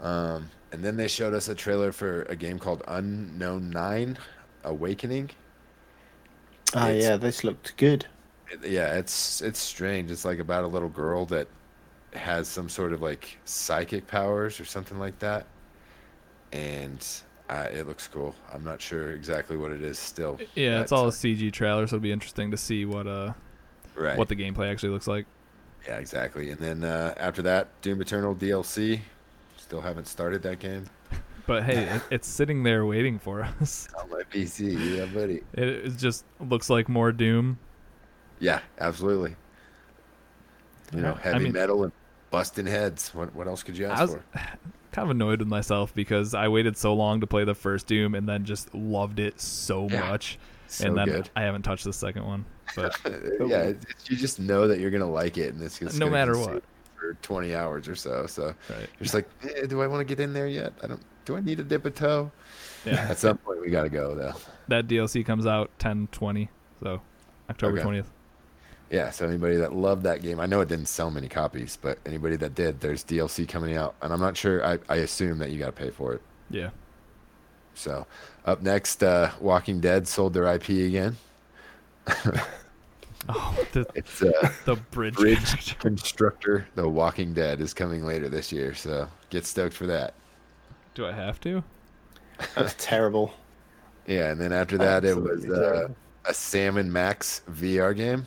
Um, and then they showed us a trailer for a game called Unknown Nine Awakening. Ah, It's- yeah, this looked good. Yeah, it's it's strange. It's like about a little girl that has some sort of like psychic powers or something like that, and uh, it looks cool. I'm not sure exactly what it is still. yeah, it's all a uh, CG trailer, so it'll be interesting to see what uh right. what the gameplay actually looks like. Yeah, exactly. And then uh, after that, Doom Eternal DLC. Still haven't started that game. But hey, it, it's sitting there waiting for us. On my PC, yeah, buddy. It, it just looks like more Doom. Yeah, absolutely. You know, Alright, I heavy mean- metal and busting heads. What what else could you ask I was for? kind of annoyed with myself because I waited so long to play the first Doom and then just loved it so Yeah, much, So and then good. I haven't touched the second one. But yeah, it, you just know that you're gonna like it, and it's just No matter what. for 20 hours or so. So right, you're just like, eh, do I want to get in there yet? I don't. Do I need to dip a toe? yeah, At some point, we gotta go though. that DLC comes out 10-20, so October Okay. twentieth. Yeah, so anybody that loved that game, I know it didn't sell many copies, but anybody that did, there's DLC coming out, and I'm not sure. I, I assume that you got to pay for it. Yeah, So, up next, uh, Walking Dead sold their IP again. oh, the It's uh, the bridge. Bridge Constructor, The Walking Dead, is coming later this year. So get stoked for that. Do I have to? That was terrible. Yeah, and then after that, it was uh, a Sam and Max VR game.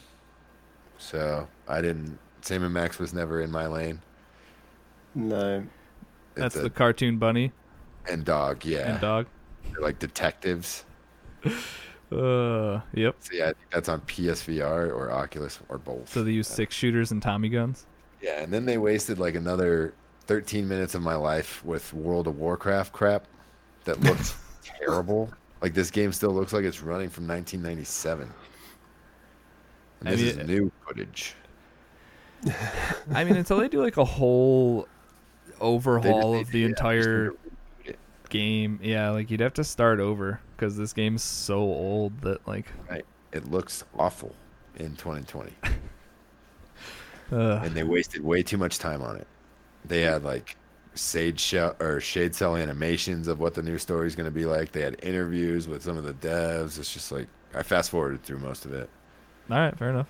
So I didn't. Sam and Max was never in my lane. No. That's It's the cartoon bunny and dog. Yeah, and dog. They're like detectives. Uh, yep. So yeah, I think that's on PSVR or Oculus or both. So they use six shooters and Tommy guns. yeah, and then they wasted like another 13 minutes of my life with World of Warcraft crap that looked terrible. Like this game still looks like it's running from 1997. And I this mean, is new footage. I mean, until they do like a whole overhaul of the yeah, entire just need to reboot it. game, yeah, like you'd have to start over because this game's so old that like, Right. It looks awful in 2020. uh, and they wasted way too much time on it. They had like shade shell or shade cell animations of what the new story is going to be like. They had interviews with some of the devs. It's just like I fast forwarded through most of it. all right, fair enough.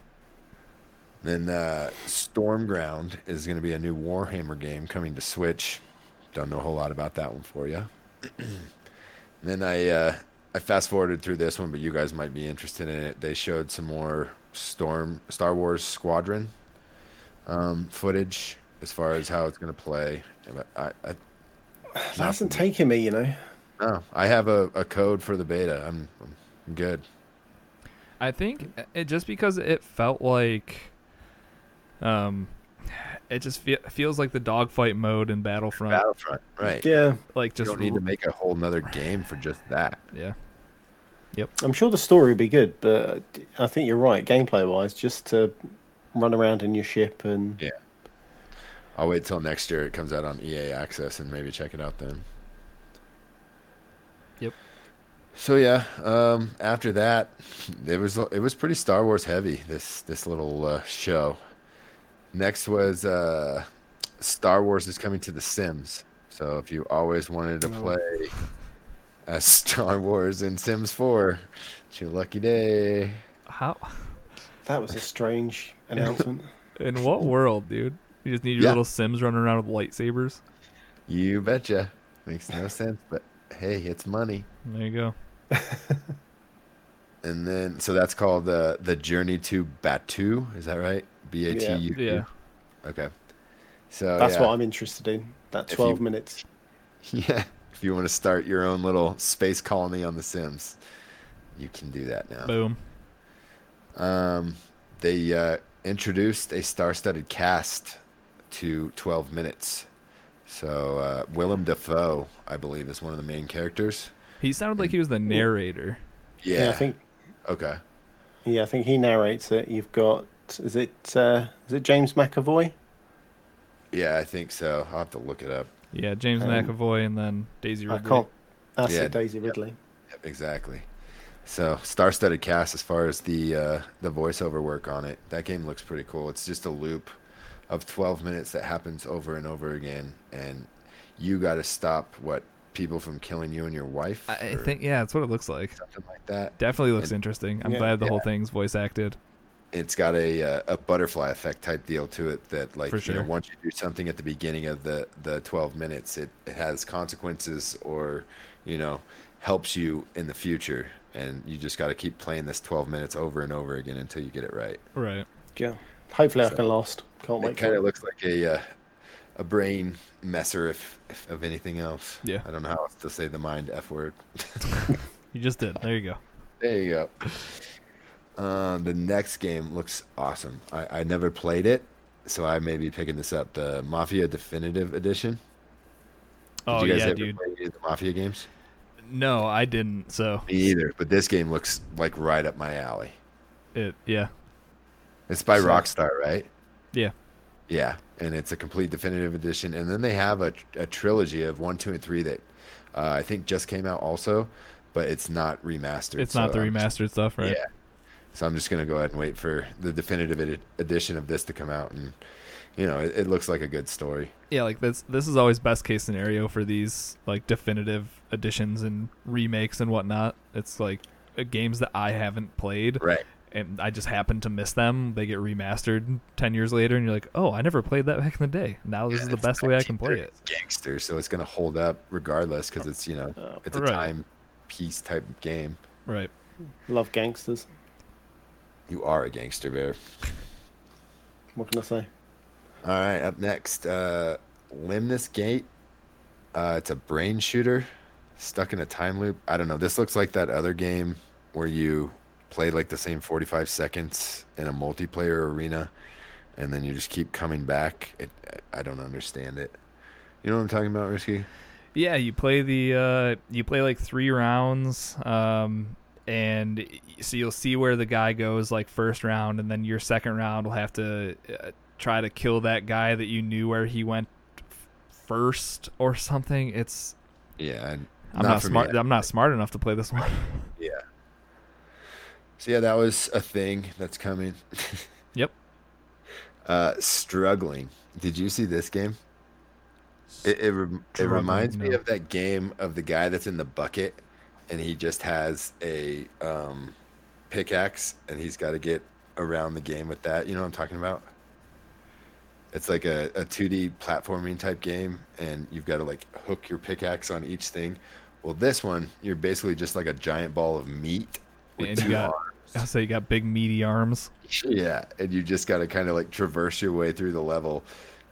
Then uh, Stormground is going to be a new Warhammer game coming to Switch. Don't know a whole lot about that one for you. then I uh, I fast forwarded through this one, but you guys might be interested in it. They showed some more Storm Star Wars Squadron um, footage as far as how it's going to play. But I, I, That hasn't taken me, you know. no, I have a, a code for the beta. I'm, I'm good. I think it just because it felt like, um, it just fe- feels like the dogfight mode in Battlefront, Battlefront, right? Yeah. like You just don't need to make a whole nother game for just that. yeah. Yep. I'm sure the story would be good, but I think you're right, gameplay wise, just to run around in your ship and Yeah. I'll wait till next year it comes out on EA Access and maybe check it out then. Yep. So yeah, um, after that, it was it was pretty Star Wars heavy. This this little uh, show. Next was uh, Star Wars is coming to The Sims. So if you always wanted to Oh. play as Star Wars in Sims 4, it's your lucky day. How? that was a strange announcement. In what world, dude? You just need your Yeah. little Sims running around with lightsabers. You betcha. Makes no sense, but hey, it's money. There you go. And then, so that's called the the Journey to Batu. Is that right? B A T U. Yeah. Okay. So That's yeah. what I'm interested in. That 12 you- minutes. Yeah. If you want to start your own little space colony on The Sims, you can do that now. Boom. Um, they uh, introduced a star-studded cast to 12 minutes. So uh, Willem Dafoe, I believe, is one of the main characters. He sounded like he was the narrator. Yeah. Yeah, I think Okay. yeah, I think he narrates it. You've got is it uh, is it James McAvoy? Yeah, I think so. I'll have to look it up. Yeah, James Um, McAvoy and then Daisy I Ridley. can't. That's Yeah, it, Daisy Ridley. Yep, exactly. So star-studded cast as far as the uh, the voiceover work on it. That game looks pretty cool. It's just a loop of 12 minutes that happens over and over again, and you got to stop what people from killing you and your wife. I I think yeah, that's what it looks like. something like that. Definitely looks And- interesting. I'm Yeah. glad the whole thing's voice acted. It's got a uh, a butterfly effect type deal to it that like For you know once you do something at the beginning of the the 12 minutes, it, it has consequences or you know helps you in the future, and you just got to keep playing this 12 minutes over and over again until you get it right. Right. Yeah. Hopefully, I can last. Can't It kind of looks like a uh, a brain messer, if, if of anything else. Yeah. I don't know how else to say the mind f word. You just did. There you go. There you go. Uh, the next game looks awesome. I, I never played it, so I may be picking this up. The Mafia Definitive Edition. Did Oh you guys yeah, ever dude. play any of the Mafia games? No, I didn't. So Me either. But this game looks like right up my alley. it yeah It's by So- Rockstar, right? Yeah Yeah, and it's a complete definitive edition. And then they have a, a trilogy of one, two, and three that uh, I think just came out also, but it's not remastered. it's not so the I'm just- remastered stuff, right? Yeah. So I'm just gonna go ahead and wait for the definitive edi- edition of this to come out, and you know, it, it looks like a good story. Yeah, like this this is always best case scenario for these like definitive editions and remakes and whatnot. It's like uh, games that I haven't played Right. And I just happen to miss them. They get remastered ten years later, and you're like, oh, I never played that back in the day. Now this is the best way I can play it. Gangster, so it's gonna hold up regardless because it's you know Oh, it's a right. time piece type game. Right. Love gangsters. You are a gangster bear. What can I say? All right, up next, uh, Lemnis Gate. Uh, it's a brain shooter stuck in a time loop. I don't know. This looks like that other game where you play like the same 45 seconds in a multiplayer arena and then you just keep coming back. It, I don't understand it. You know what I'm talking about, Risky? Yeah, you play the uh, you play like three rounds, um, and so you'll see where the guy goes like first round, and then your second round will have to uh, try to kill that guy that you knew where he went f- first or something. It's Yeah. I'm not, me. smart. I'm not smart enough to play this one. Yeah. So yeah, that was a thing that's coming. Yep. Uh, struggling. Did you see this game? It it, rem- it reminds me no. of that game of the guy that's in the bucket, and he just has a um, pickaxe, and he's got to get around the game with that. You know what I'm talking about? It's like a, a 2D platforming type game, and you've got to like hook your pickaxe on each thing. Well, this one, you're basically just like a giant ball of meat with And two got- arms. I say you got big meaty arms. Yeah, and you just got to kind of like traverse your way through the level,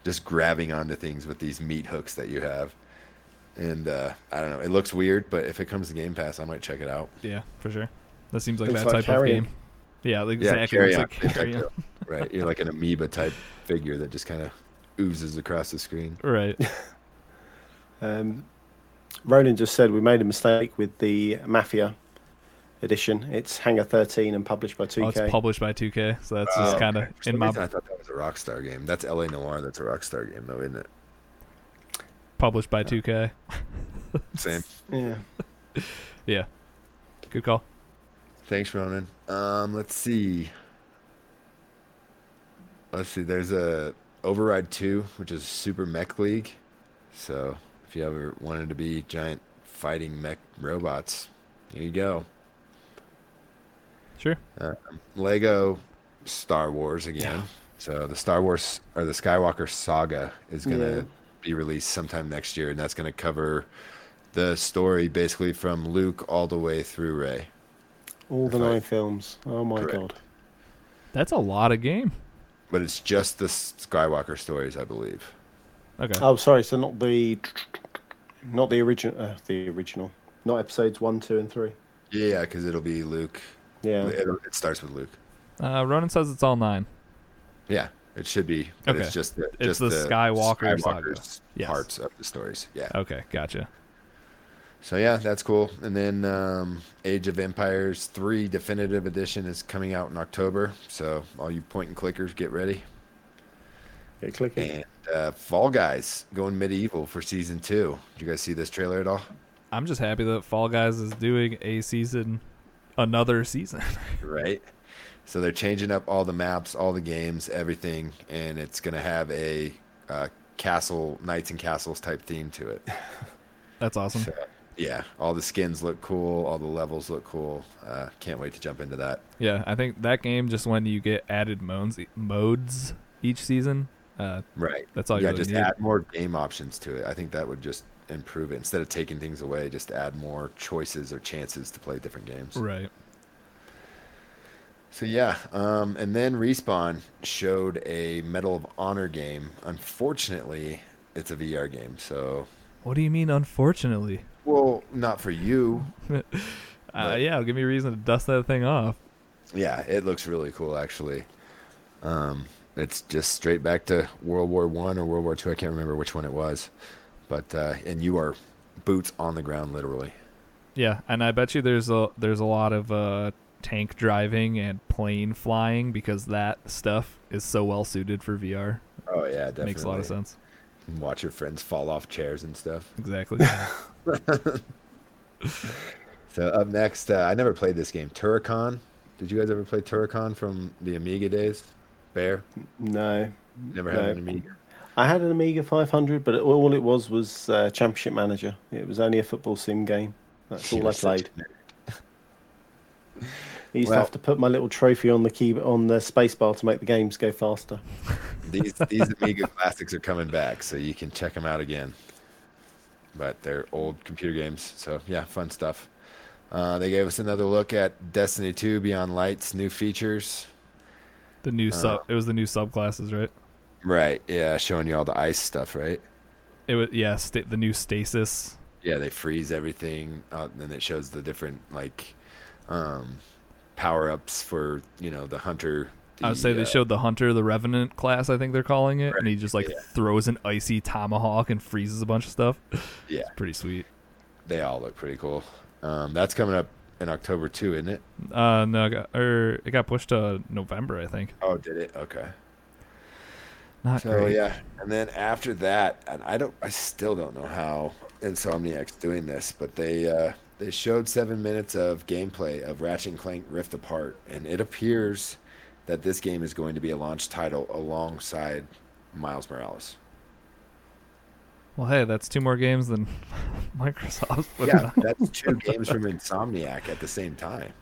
just grabbing onto things with these meat hooks that you have. And uh, I don't know, it looks weird, but if it comes to Game Pass, I might check it out. Yeah, for sure. That seems like Looks that like type of game. Yeah, like, Yeah, exactly. Carrion. like Exactly. Carrion. Right, you're like an amoeba type figure that just kind of oozes across the screen. Right. Um, Ronan just said we made a mistake with the Mafia edition. It's Hangar 13 and published by 2K. Oh, it's published by 2K, so that's Oh, just kind of For in my reason, I thought that was a Rockstar game. That's LA Noire. That's a Rockstar game, though, isn't it? published by 2K. Same. yeah. Yeah. Good call. Thanks, Ronan. Um, let's see. Let's see. There's a Override 2, which is Super Mech League. So if you ever wanted to be giant fighting mech robots, here you go. Sure. Um, Lego Star Wars again. Yeah. So the Star Wars or the Skywalker saga is gonna Yeah. be released sometime next year, and that's gonna cover the story basically from Luke all the way through Rey. All the If I- nine films. Oh my Correct. god. That's a lot of game. But it's just the Skywalker stories, I believe. Okay. Oh, sorry. So not the not the original. Uh, the original. Not episodes one, two, and three. Yeah, because it'll be Luke. Yeah. It, it starts with Luke. Uh, Ronan says it's all nine. Yeah, it should be. But Okay. It's just the, It's just the Skywalker saga. Skywalker's Yes. parts of the stories. Yeah. Okay, gotcha. So yeah, that's cool. And then um, Age of Empires 3 Definitive Edition is coming out in October. So all you point and clickers, get ready. Get clicking. And uh, Fall Guys going medieval for season two. Did you guys see this trailer at all? I'm just happy that Fall Guys is doing a season, another season. Right. So they're changing up all the maps, all the games, everything, and it's going to have a uh, castle, knights and castles type theme to it. That's awesome. So, yeah, all the skins look cool, all the levels look cool. Uh, can't wait to jump into that. Yeah, I think that game just when you get added modes modes each season. Uh, Right. That's all you yeah, really just need. add more game options to it. I think that would just improve it. Instead of taking things away, just add more choices or chances to play different games. right. So yeah, um, and then Respawn showed a Medal of Honor game. Unfortunately, it's a VR game. So, What do you mean, unfortunately? well, not for you. Uh, yeah, give me a reason to dust that thing off. Yeah, it looks really cool actually. Um, it's just straight back to World War One or World War Two. I can't remember which one it was, but uh, and you are boots on the ground literally. Yeah, and I bet you there's a there's a lot of uh, tank driving and plane flying because that stuff is so well suited for VR. Oh yeah, definitely Makes a lot of sense. Watch your friends fall off chairs and stuff. Exactly. So up next, uh, I never played this game. Turrican. Did you guys ever play Turrican from the Amiga days? Bear. No, Never had No. an Amiga. I had an Amiga 500, but all it was was uh, Championship Manager. It was only a football sim game. That's all I played. I used Well- to have to put my little trophy on the key on the spacebar to make the games go faster. these these Amiga classics are coming back, so you can check them out again. But they're old computer games, so yeah, fun stuff. Uh, they gave us another look at Destiny 2 Beyond Lights, new features. the new sub. It was the new subclasses, right? Right, yeah, showing you all the ice stuff, right? It was yeah. Sta- the new stasis. Yeah, they freeze everything, uh, and it shows the different like um, power ups for you know the hunter. I would the, say they uh, showed the hunter, the revenant class. I think they're calling it, and he just like yeah. throws an icy tomahawk and freezes a bunch of stuff. Yeah, it's Pretty sweet. they all look pretty cool. Um, that's coming up in October too, isn't it? Uh, no, or it got pushed to November, I think. Oh, did it? Okay. Not So great. yeah, and then after that, and I don't, I still don't know how Insomniac's doing this, but they uh, they showed seven minutes of gameplay of Ratchet and Clank Rift Apart, and it appears that this game is going to be a launch title alongside Miles Morales. Well, hey, that's two more games than Microsoft. Yeah, out. that's two games from Insomniac at the same time.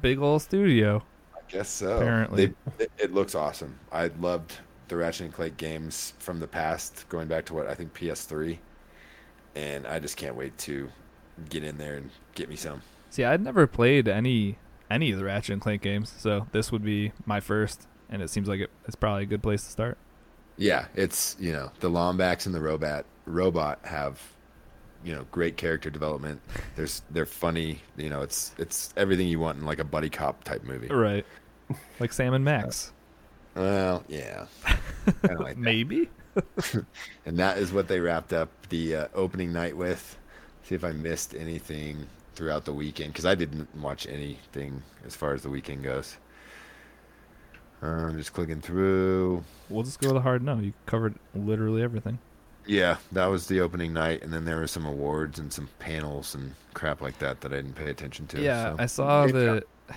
big old studio. I guess so. Apparently. They- it, it looks awesome. I loved the Ratchet and Clank games from the past, going back to what I think PS3, and I just can't wait to get in there and get me some. See, I'd never played any any of the Ratchet and Clank games, so this would be my first, and it seems like it, it's probably a good place to start. Yeah, it's you know the Lombax and the robot robot have you know great character development. There's they're funny. You know it's it's everything you want in like a buddy cop type movie. Right. Like Sam and Max. Uh, well, yeah, like. Maybe. and that is what they wrapped up the uh, opening night with. See if I missed anything throughout the weekend because I didn't watch anything as far as the weekend goes. I'm just clicking through. We'll just go with a hard no. You covered literally everything. Yeah, that was the opening night, and then there were some awards and some panels and crap like that that I didn't pay attention to. yeah, so. I saw the.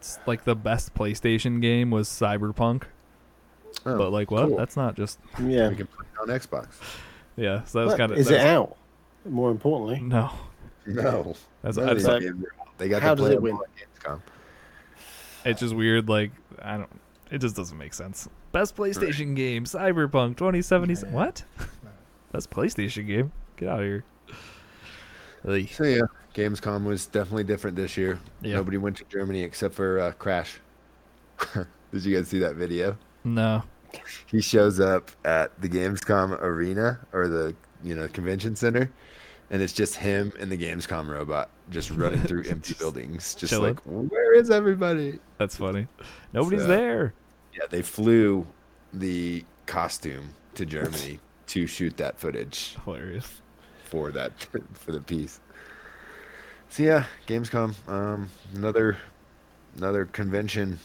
It's like the best PlayStation game was Cyberpunk, Oh, but like what? cool. That's not just Yeah. we can play it on Xbox. yeah. So that was kind of. is it out? More importantly, No, No, that's, None of that's like- games are out. they got How to does it win? Gamescom. it's just weird. Like I don't. It just doesn't make sense. Best PlayStation game, Cyberpunk 2077. What? Best PlayStation game? Get out of here. Ugh. So yeah, Gamescom was definitely different this year. Yeah. Nobody went to Germany except for uh, Crash. Did you guys see that video? No. He shows up at the Gamescom arena or the you know convention center, and it's just him and the Gamescom robot just running through empty buildings, just Chilling. like where is everybody? That's funny. Nobody's So- there. Yeah, they flew the costume to Germany to shoot that footage Hilarious. for that for the piece. So yeah, Gamescom, um, another another convention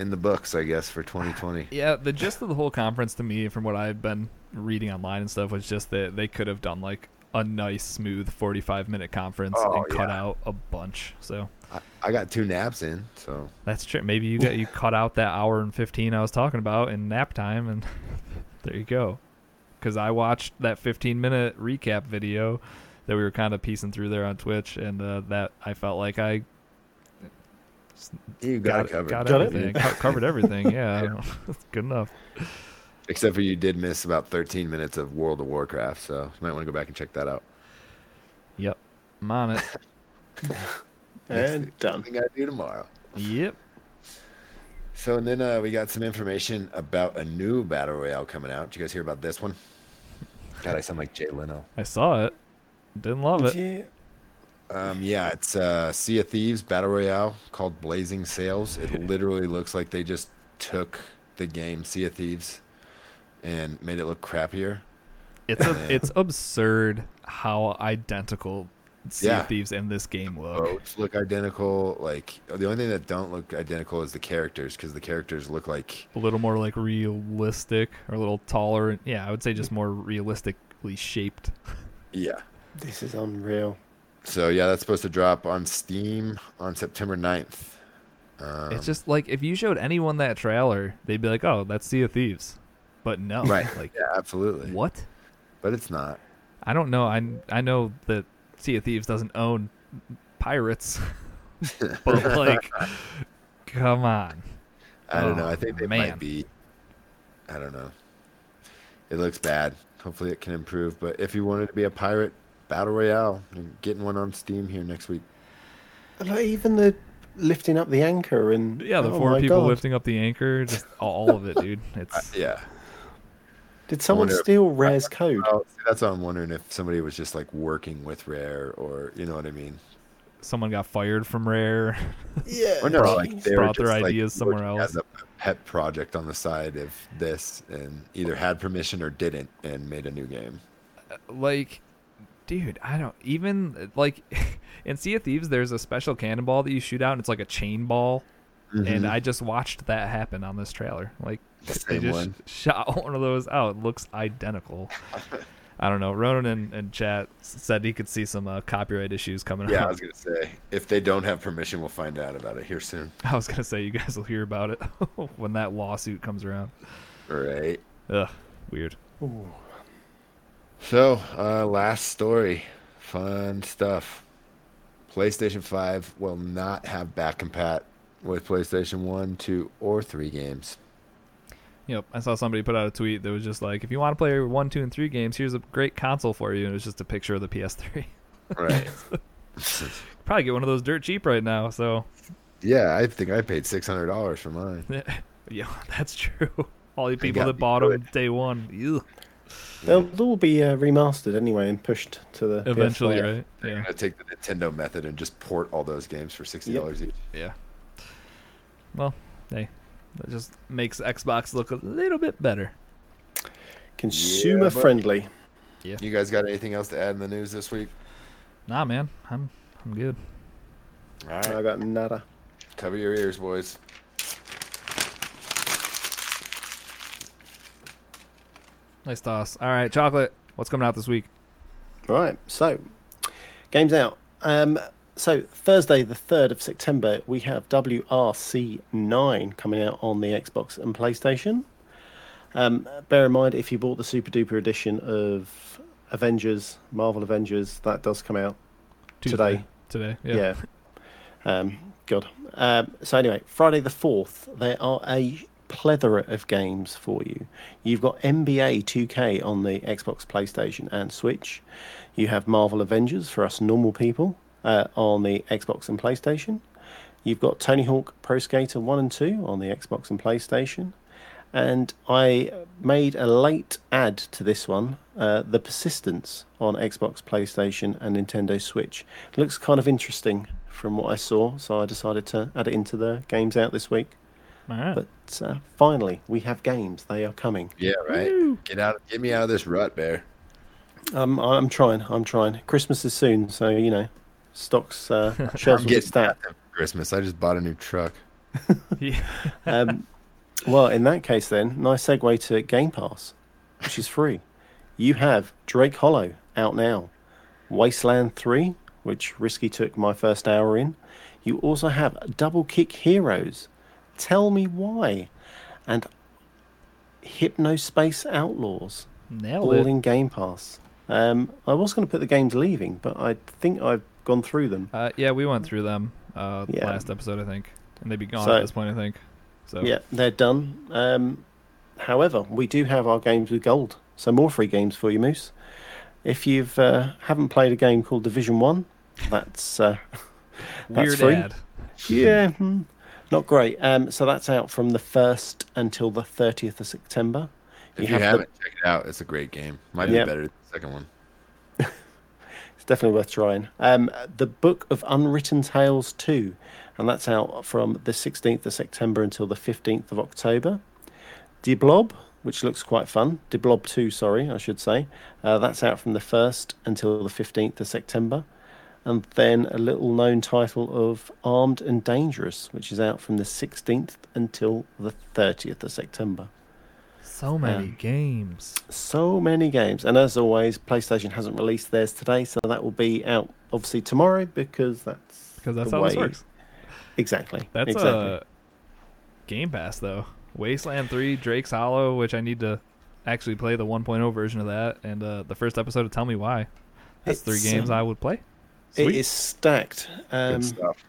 in the books, I guess, for 2020. Yeah, the gist of the whole conference to me, from what I've been reading online and stuff, was just that they could have done like a nice, smooth 45 minute conference Oh, and cut yeah. out a bunch. So I, I got two naps in, so that's true. Maybe you got you cut out that hour and 15 I was talking about in nap time, and there you go. Because I watched that 15 minute recap video that we were kind of piecing through there on Twitch, and uh, that I felt like I you got, got, it covered. got Got it? everything, co- covered everything. Yeah, That's good enough. Except for you did miss about 13 minutes of World of Warcraft, so you might want to go back and check that out. Yep, I'm on it. and done. Something I do tomorrow. Yep. So and then uh, we got some information about a new battle royale coming out. Did you guys hear about this one? God, I sound like Jay Leno. I saw it. Didn't love it. Yeah. Um, yeah, it's uh, Sea of Thieves battle royale called Blazing Sails. It literally looks like they just took the game Sea of Thieves and made it look crappier. It's a, it's absurd how identical Sea Yeah. of Thieves and this game look. Boats look identical. Like the only thing that don't look identical is the characters because the characters look like A little more like realistic or a little taller. Yeah, I would say just more realistically shaped. yeah. This is unreal. So yeah, that's supposed to drop on Steam on September 9th. Um, it's just like if you showed anyone that trailer, they'd be like, "Oh, that's Sea of Thieves," but no, right. Like yeah, absolutely. what? But it's not. I don't know. I I know that Sea of Thieves doesn't own pirates, but like, come on. I don't know. Oh, I think they man. might be. I don't know. It looks bad. Hopefully, it can improve. But if you wanted to be a pirate battle royale, you're getting one on Steam here next week. Like even the lifting up the anchor and Yeah, the oh four people God. lifting up the anchor, just all of it, dude. Uh, it's Yeah. Did someone wonder steal Rare's code? Well, see, that's what I'm wondering if somebody was just like working with Rare, or you know what I mean. someone got fired from Rare. Yeah. Or no, Brought- like they brought their just, like, ideas somewhere else. As a pet project on the side of this, and either had permission or didn't, and made a new game. Uh, like dude i don't even like in sea of thieves there's a special cannonball that you shoot out and it's like a chain ball and Mhm. i just watched that happen on this trailer like they just one. shot one of those out it looks identical i don't know ronan and, and chat said he could see some uh, copyright issues coming up. Yeah, I was gonna say if they don't have permission, we'll find out about it here soon. i was gonna say you guys will hear about it when that lawsuit comes around Right. ugh weird Ooh. So, uh, last story, fun stuff. PlayStation 5 will not have back compat with PlayStation 1, 2, or 3 games. Yep, I saw somebody put out a tweet that was just like, if you want to play one, two, and three games, here's a great console for you. And it was just a picture of the PS3. Right. Probably get one of those dirt cheap right now. So, yeah, I think I paid $600 for mine. yeah, that's true. All the people that bought them day one, Ugh. They'll, they'll all be uh, remastered anyway and pushed to the eventually, PS5. right? I'm Yeah, going to take the Nintendo method and just port all those games for $60 each. yeah. Well, hey, that just makes Xbox look a little bit better. Consumer friendly. Yeah, but- friendly. You guys got anything else to add in the news this week? Nah, man, I'm I'm good. All right. I got nada. Cover your ears, boys. Nice toss. All right, chocolate. What's coming out this week? Right, so games out. Um, so Thursday, the third of September, we have WRC nine coming out on the Xbox and PlayStation. Um, bear in mind, if you bought the Super Duper edition of Avengers, Marvel Avengers, that does come out Tuesday. today. Today, yeah. Yeah. Um, God. Um, so anyway, Friday the fourth, there are a plethora of games for you. You've got NBA 2K on the Xbox, PlayStation, and Switch. You have Marvel Avengers for us normal people uh, on the Xbox and PlayStation. You've got Tony Hawk Pro Skater 1 and 2 on the Xbox and PlayStation. And I made a late add to this one, uh, The Persistence on Xbox, PlayStation, and Nintendo Switch. It looks kind of interesting from what I saw, so I decided to add it into the games out this week. All right. But uh, finally, we have games. They are coming. Yeah, right. Get out. Get me out of this rut, bear. Um, I'm trying. I'm trying. Christmas is soon, so you know, stocks uh, shelves I'm getting stacked. Christmas. I just bought a new truck. yeah. Um, well, in that case, then, nice segue to Game Pass, which is free. You have Drake Hollow out now, Wasteland 3, which Risky took my first hour in. You also have Double Kick Heroes, Tell Me Why, and Hypnospace Outlaws, Nailed all it. in Game Pass. Um, I was going to put the games leaving, but I think I've gone through them. Uh, yeah, we went through them uh, Yeah. last episode, I think, and they'd be gone So- at this point, I think. So Yeah, they're done. Um, however, we do have our games with gold, so more free games for you, Moose. If you've uh, haven't played a game called Division One, that's uh, that's weird free. ad. yeah. Not great. Um, so that's out from the first until the thirtieth of September. If you, have haven't, check it out. It's a great game. Might be better than the second one. It's definitely worth trying. Um, the Book of Unwritten Tales 2, and that's out from the 16th of September until the 15th of October. De Blob, which looks quite fun. De Blob 2, sorry, I should say. Uh, that's out from the 1st until the 15th of September. And then a little known title of Armed and Dangerous, which is out from the 16th until the 30th of September. So many Um, games. So many games, and as always, PlayStation hasn't released theirs today, so that will be out obviously tomorrow because that's Because that's how this works. Exactly. That's exactly. uh Game Pass though. Wasteland 3, Drake's Hollow, which I need to actually play the 1.0 version of that, and uh, the first episode of Tell Me Why. That's three games um, I would play. It Sweet. is stacked. Um, Good stuff.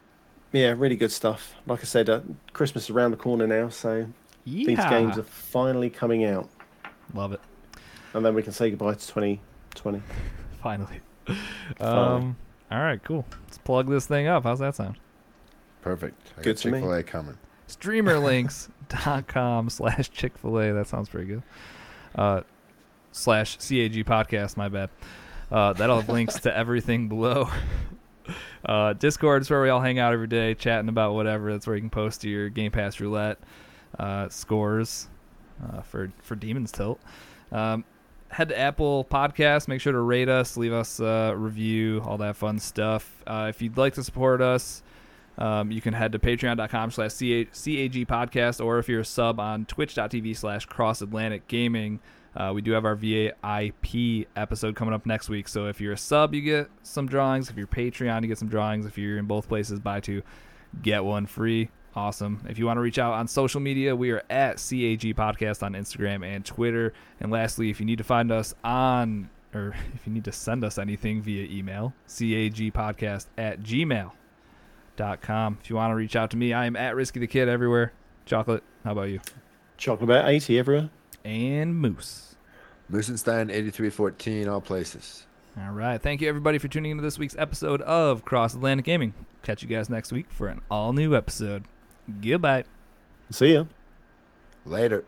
yeah, really good stuff. Like I said, uh, Christmas is around the corner now, so these games are finally coming out, Love it. and then we can say goodbye to 2020. Finally. Um, all right, cool. Let's plug this thing up. How's that sound? Perfect. I Good got to me. Chick Fil A coming. streamerlinks.com slash chick-fil-a that sounds pretty good uh slash cag podcast my bad uh that'll have links to everything below. Uh discord is where we all hang out every day chatting about whatever. That's where you can post your game pass roulette uh scores uh for for Demon's Tilt. Um head to apple podcast make sure to rate us leave us a review all that fun stuff. Uh if you'd like to support us um, you can head to patreon.com slash CAG podcast, or if you're a sub on twitch.tv slash cross Atlantic gaming, uh, we do have our VAIP episode coming up next week. So if you're a sub, you get some drawings. If you're Patreon, you get some drawings. If you're in both places, buy two, get one free. Awesome. If you want to reach out on social media, we are at CAG Podcast on Instagram and Twitter. And lastly, if you need to find us on, or if you need to send us anything via email, cagpodcast at gmail com. If you want to reach out to me, I am at Risky the Kid everywhere. Chocolate, how about you? Chocolate about 80 everywhere. And Moose. Moosenstein 8314, all places. All right. Thank you, everybody, for tuning into this week's episode of Cross Atlantic Gaming. Catch you guys next week for an all new episode. Goodbye. See ya. Later.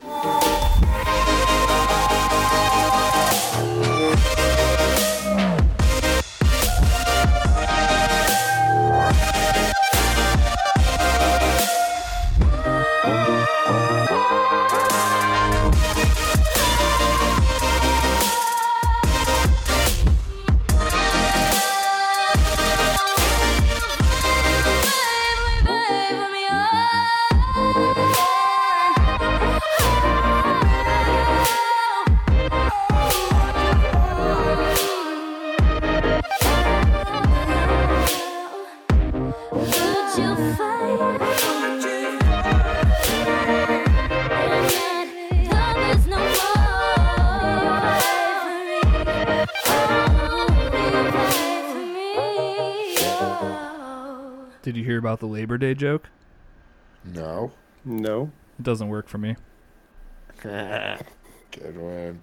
Did you hear about the Labor Day joke? No. No. It doesn't work for me. Good one.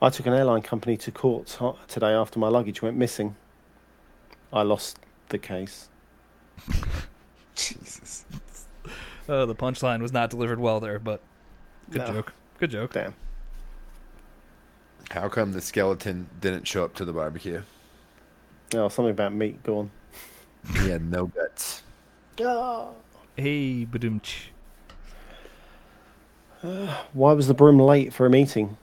I took an airline company to court today after my luggage went missing. I lost the case. Jesus. Oh, the punchline was not delivered well there, but good No. joke. Good joke. Damn. How come the skeleton didn't show up to the barbecue? Oh, something about meat. Go on. He had no guts. Ah. Hey, badoomch. Why was the broom late for a meeting?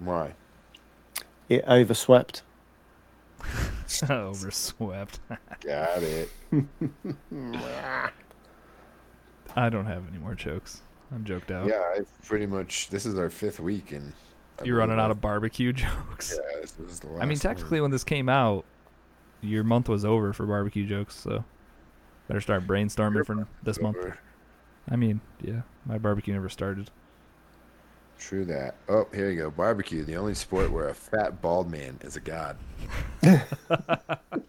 Why? It overswept. Overswept. Got it. I don't have any more jokes. I'm joked out. Yeah, I pretty much. This is our fifth week, and I You're running out of barbecue jokes. Yeah, this is the last I mean, one. technically, when this came out, your month was over for barbecue jokes, so better start brainstorming for this month. Over. I mean, yeah, my barbecue never started. True that. Oh, here you go. Barbecue, the only sport where a fat bald man is a god.